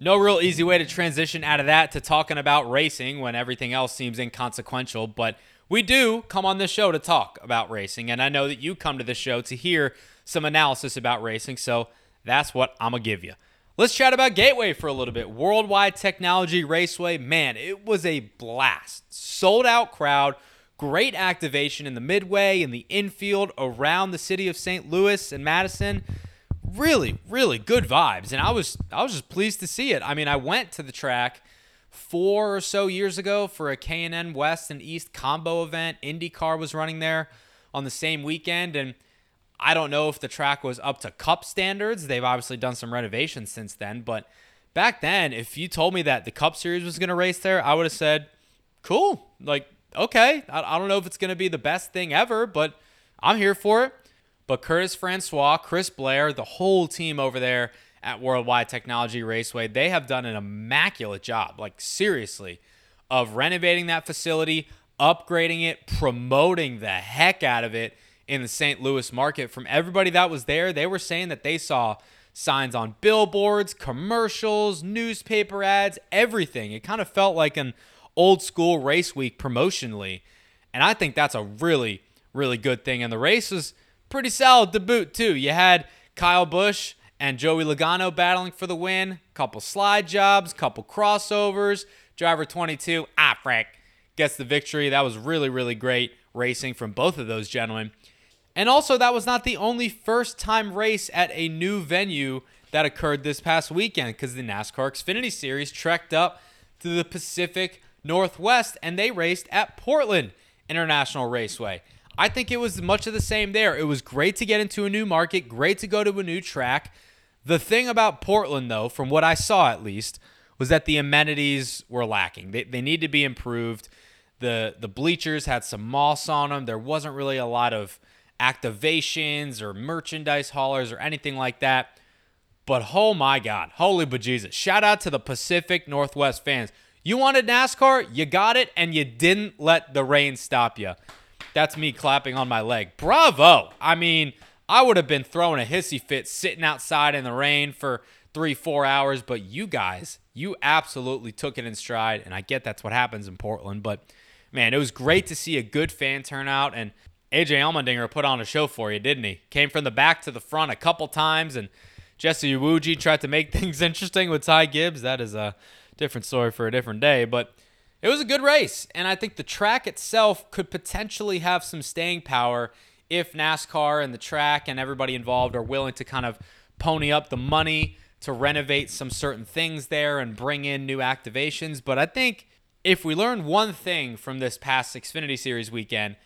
No real easy way to transition out of that to talking about racing when everything else seems inconsequential, but we do come on this show to talk about racing, and I know that you come to the show to hear some analysis about racing, so that's what I'm going to give you. Let's chat about Gateway for a little bit. Worldwide Technology Raceway, man, it was a blast. Sold out crowd, great activation in the midway, in the infield, around the city of St. Louis and Madison really, really good vibes, and I was I was just pleased to see it. I mean, I went to the track four or so years ago for a K&N West and East combo event. IndyCar was running there on the same weekend, and I don't know if the track was up to Cup standards. They've obviously done some renovations since then, but back then, if you told me that the Cup Series was going to race there, I would have said, "Cool." Like, okay, I, I don't know if it's going to be the best thing ever, but I'm here for it. But Curtis Francois, Chris Blair, the whole team over there at Worldwide Technology Raceway, they have done an immaculate job, like seriously, of renovating that facility, upgrading it, promoting the heck out of it in the St. Louis market. From everybody that was there, they were saying that they saw signs on billboards, commercials, newspaper ads, everything. It kind of felt like an old school race week promotionally. And I think that's a really, really good thing. And the race was pretty solid to boot too. You had Kyle Busch and Joey Logano battling for the win. Couple slide jobs, couple crossovers. Driver 22, ah, Frank, gets the victory. That was really, really great racing from both of those gentlemen. And also, that was not the only first time race at a new venue that occurred this past weekend because the NASCAR Xfinity Series trekked up to the Pacific Northwest and they raced at Portland International Raceway. I think it was much of the same there. It was great to get into a new market, great to go to a new track. The thing about Portland, though, from what I saw at least, was that the amenities were lacking. They, they need to be improved. The, the bleachers had some moss on them. There wasn't really a lot of activations or merchandise haulers or anything like that. But oh my God, holy bejesus. Shout out to the Pacific Northwest fans. You wanted NASCAR, you got it, and you didn't let the rain stop you. That's me clapping on my leg. Bravo. I mean, I would have been throwing a hissy fit sitting outside in the rain for three, four hours, but you guys, you absolutely took it in stride. And I get that's what happens in Portland, but man, it was great to see a good fan turnout. And AJ Allmendinger put on a show for you, didn't he? Came from the back to the front a couple times, and Jesse Iwuji tried to make *laughs* things interesting with Ty Gibbs. That is a different story for a different day, but it was a good race, and I think the track itself could potentially have some staying power if NASCAR and the track and everybody involved are willing to kind of pony up the money to renovate some certain things there and bring in new activations. But I think if we learn one thing from this past Xfinity Series weekend,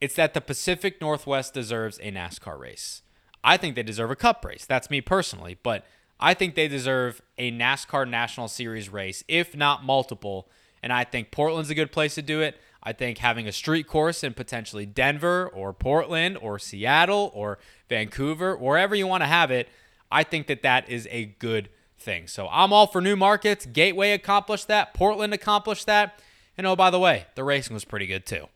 it's that the Pacific Northwest deserves a NASCAR race. I think they deserve a cup race. That's me personally, but I think they deserve a NASCAR National Series race, if not multiple and I think Portland's a good place to do it. I think having a street course in potentially Denver or Portland or Seattle or Vancouver, wherever you want to have it, I think that that is a good thing. So I'm all for new markets. Gateway accomplished that, Portland accomplished that. And oh, by the way, the racing was pretty good too.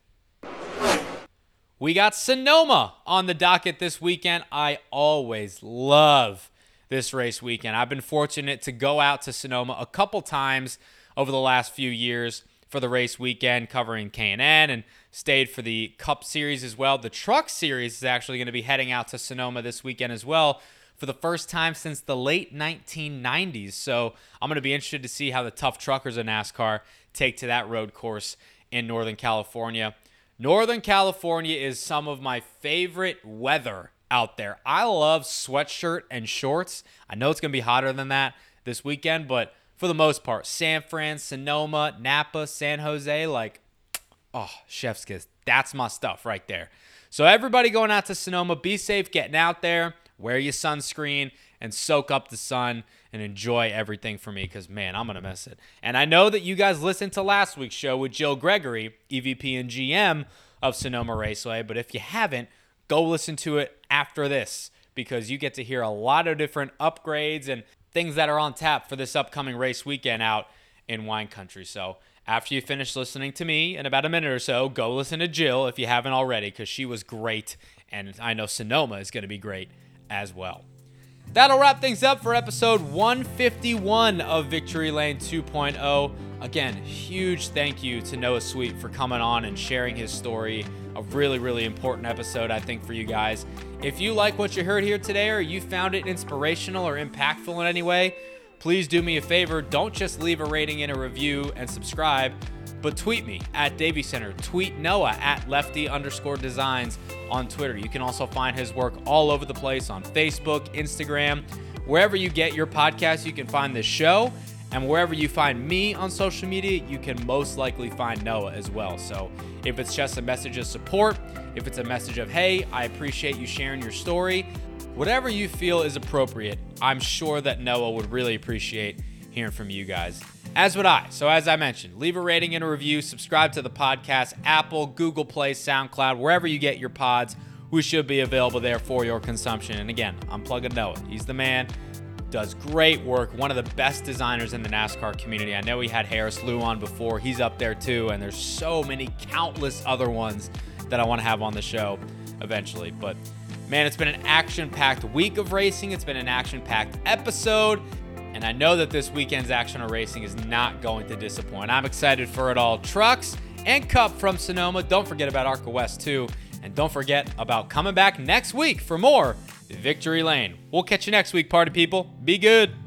We got Sonoma on the docket this weekend. I always love this race weekend. I've been fortunate to go out to Sonoma a couple times over the last few years for the race weekend, covering K&N and stayed for the Cup Series as well. The Truck Series is actually going to be heading out to Sonoma this weekend as well for the first time since the late 1990s. So I'm going to be interested to see how the tough truckers of NASCAR take to that road course in Northern California. Northern California is some of my favorite weather out there. I love sweatshirt and shorts. I know it's going to be hotter than that this weekend, but for the most part, San Fran, Sonoma, Napa, San Jose, like, *tsk* oh, chef's kiss. That's my stuff right there. So, everybody going out to Sonoma, be safe getting out there, wear your sunscreen, and soak up the sun and enjoy everything for me because, man, I'm going to miss it. And I know that you guys listened to last week's show with Jill Gregory, EVP and GM of Sonoma Raceway, but if you haven't, go listen to it after this because you get to hear a lot of different upgrades and things that are on tap for this upcoming race weekend out in wine country. So after you finish listening to me in about a minute or so, go listen to Jill if you haven't already, because she was great. And I know Sonoma is going to be great as well. That'll wrap things up for episode 151 of Victory Lane 2.0. Again, huge thank you to Noah Sweet for coming on and sharing his story. A really, really important episode, I think, for you guys. If you like what you heard here today or you found it inspirational or impactful in any way, please do me a favor. Don't just leave a rating and a review and subscribe, but tweet me at Davy Center. Tweet Noah at lefty underscore designs on Twitter. You can also find his work all over the place on Facebook, Instagram, wherever you get your podcast, you can find this show. And wherever you find me on social media, you can most likely find Noah as well. So if it's just a message of support, if it's a message of, hey, I appreciate you sharing your story, whatever you feel is appropriate, I'm sure that Noah would really appreciate hearing from you guys. As would I. So, as I mentioned, leave a rating and a review, subscribe to the podcast, Apple, Google Play, SoundCloud, wherever you get your pods. We should be available there for your consumption. And again, I'm plugging Noah. He's the man, does great work, one of the best designers in the NASCAR community. I know we had Harris Lou on before, he's up there too, and there's so many countless other ones that I want to have on the show eventually. But man, it's been an action packed week of racing, it's been an action packed episode. And I know that this weekend's action racing is not going to disappoint. I'm excited for it all. Trucks and Cup from Sonoma. Don't forget about Arca West, too. And don't forget about coming back next week for more Victory Lane. We'll catch you next week, party people. Be good.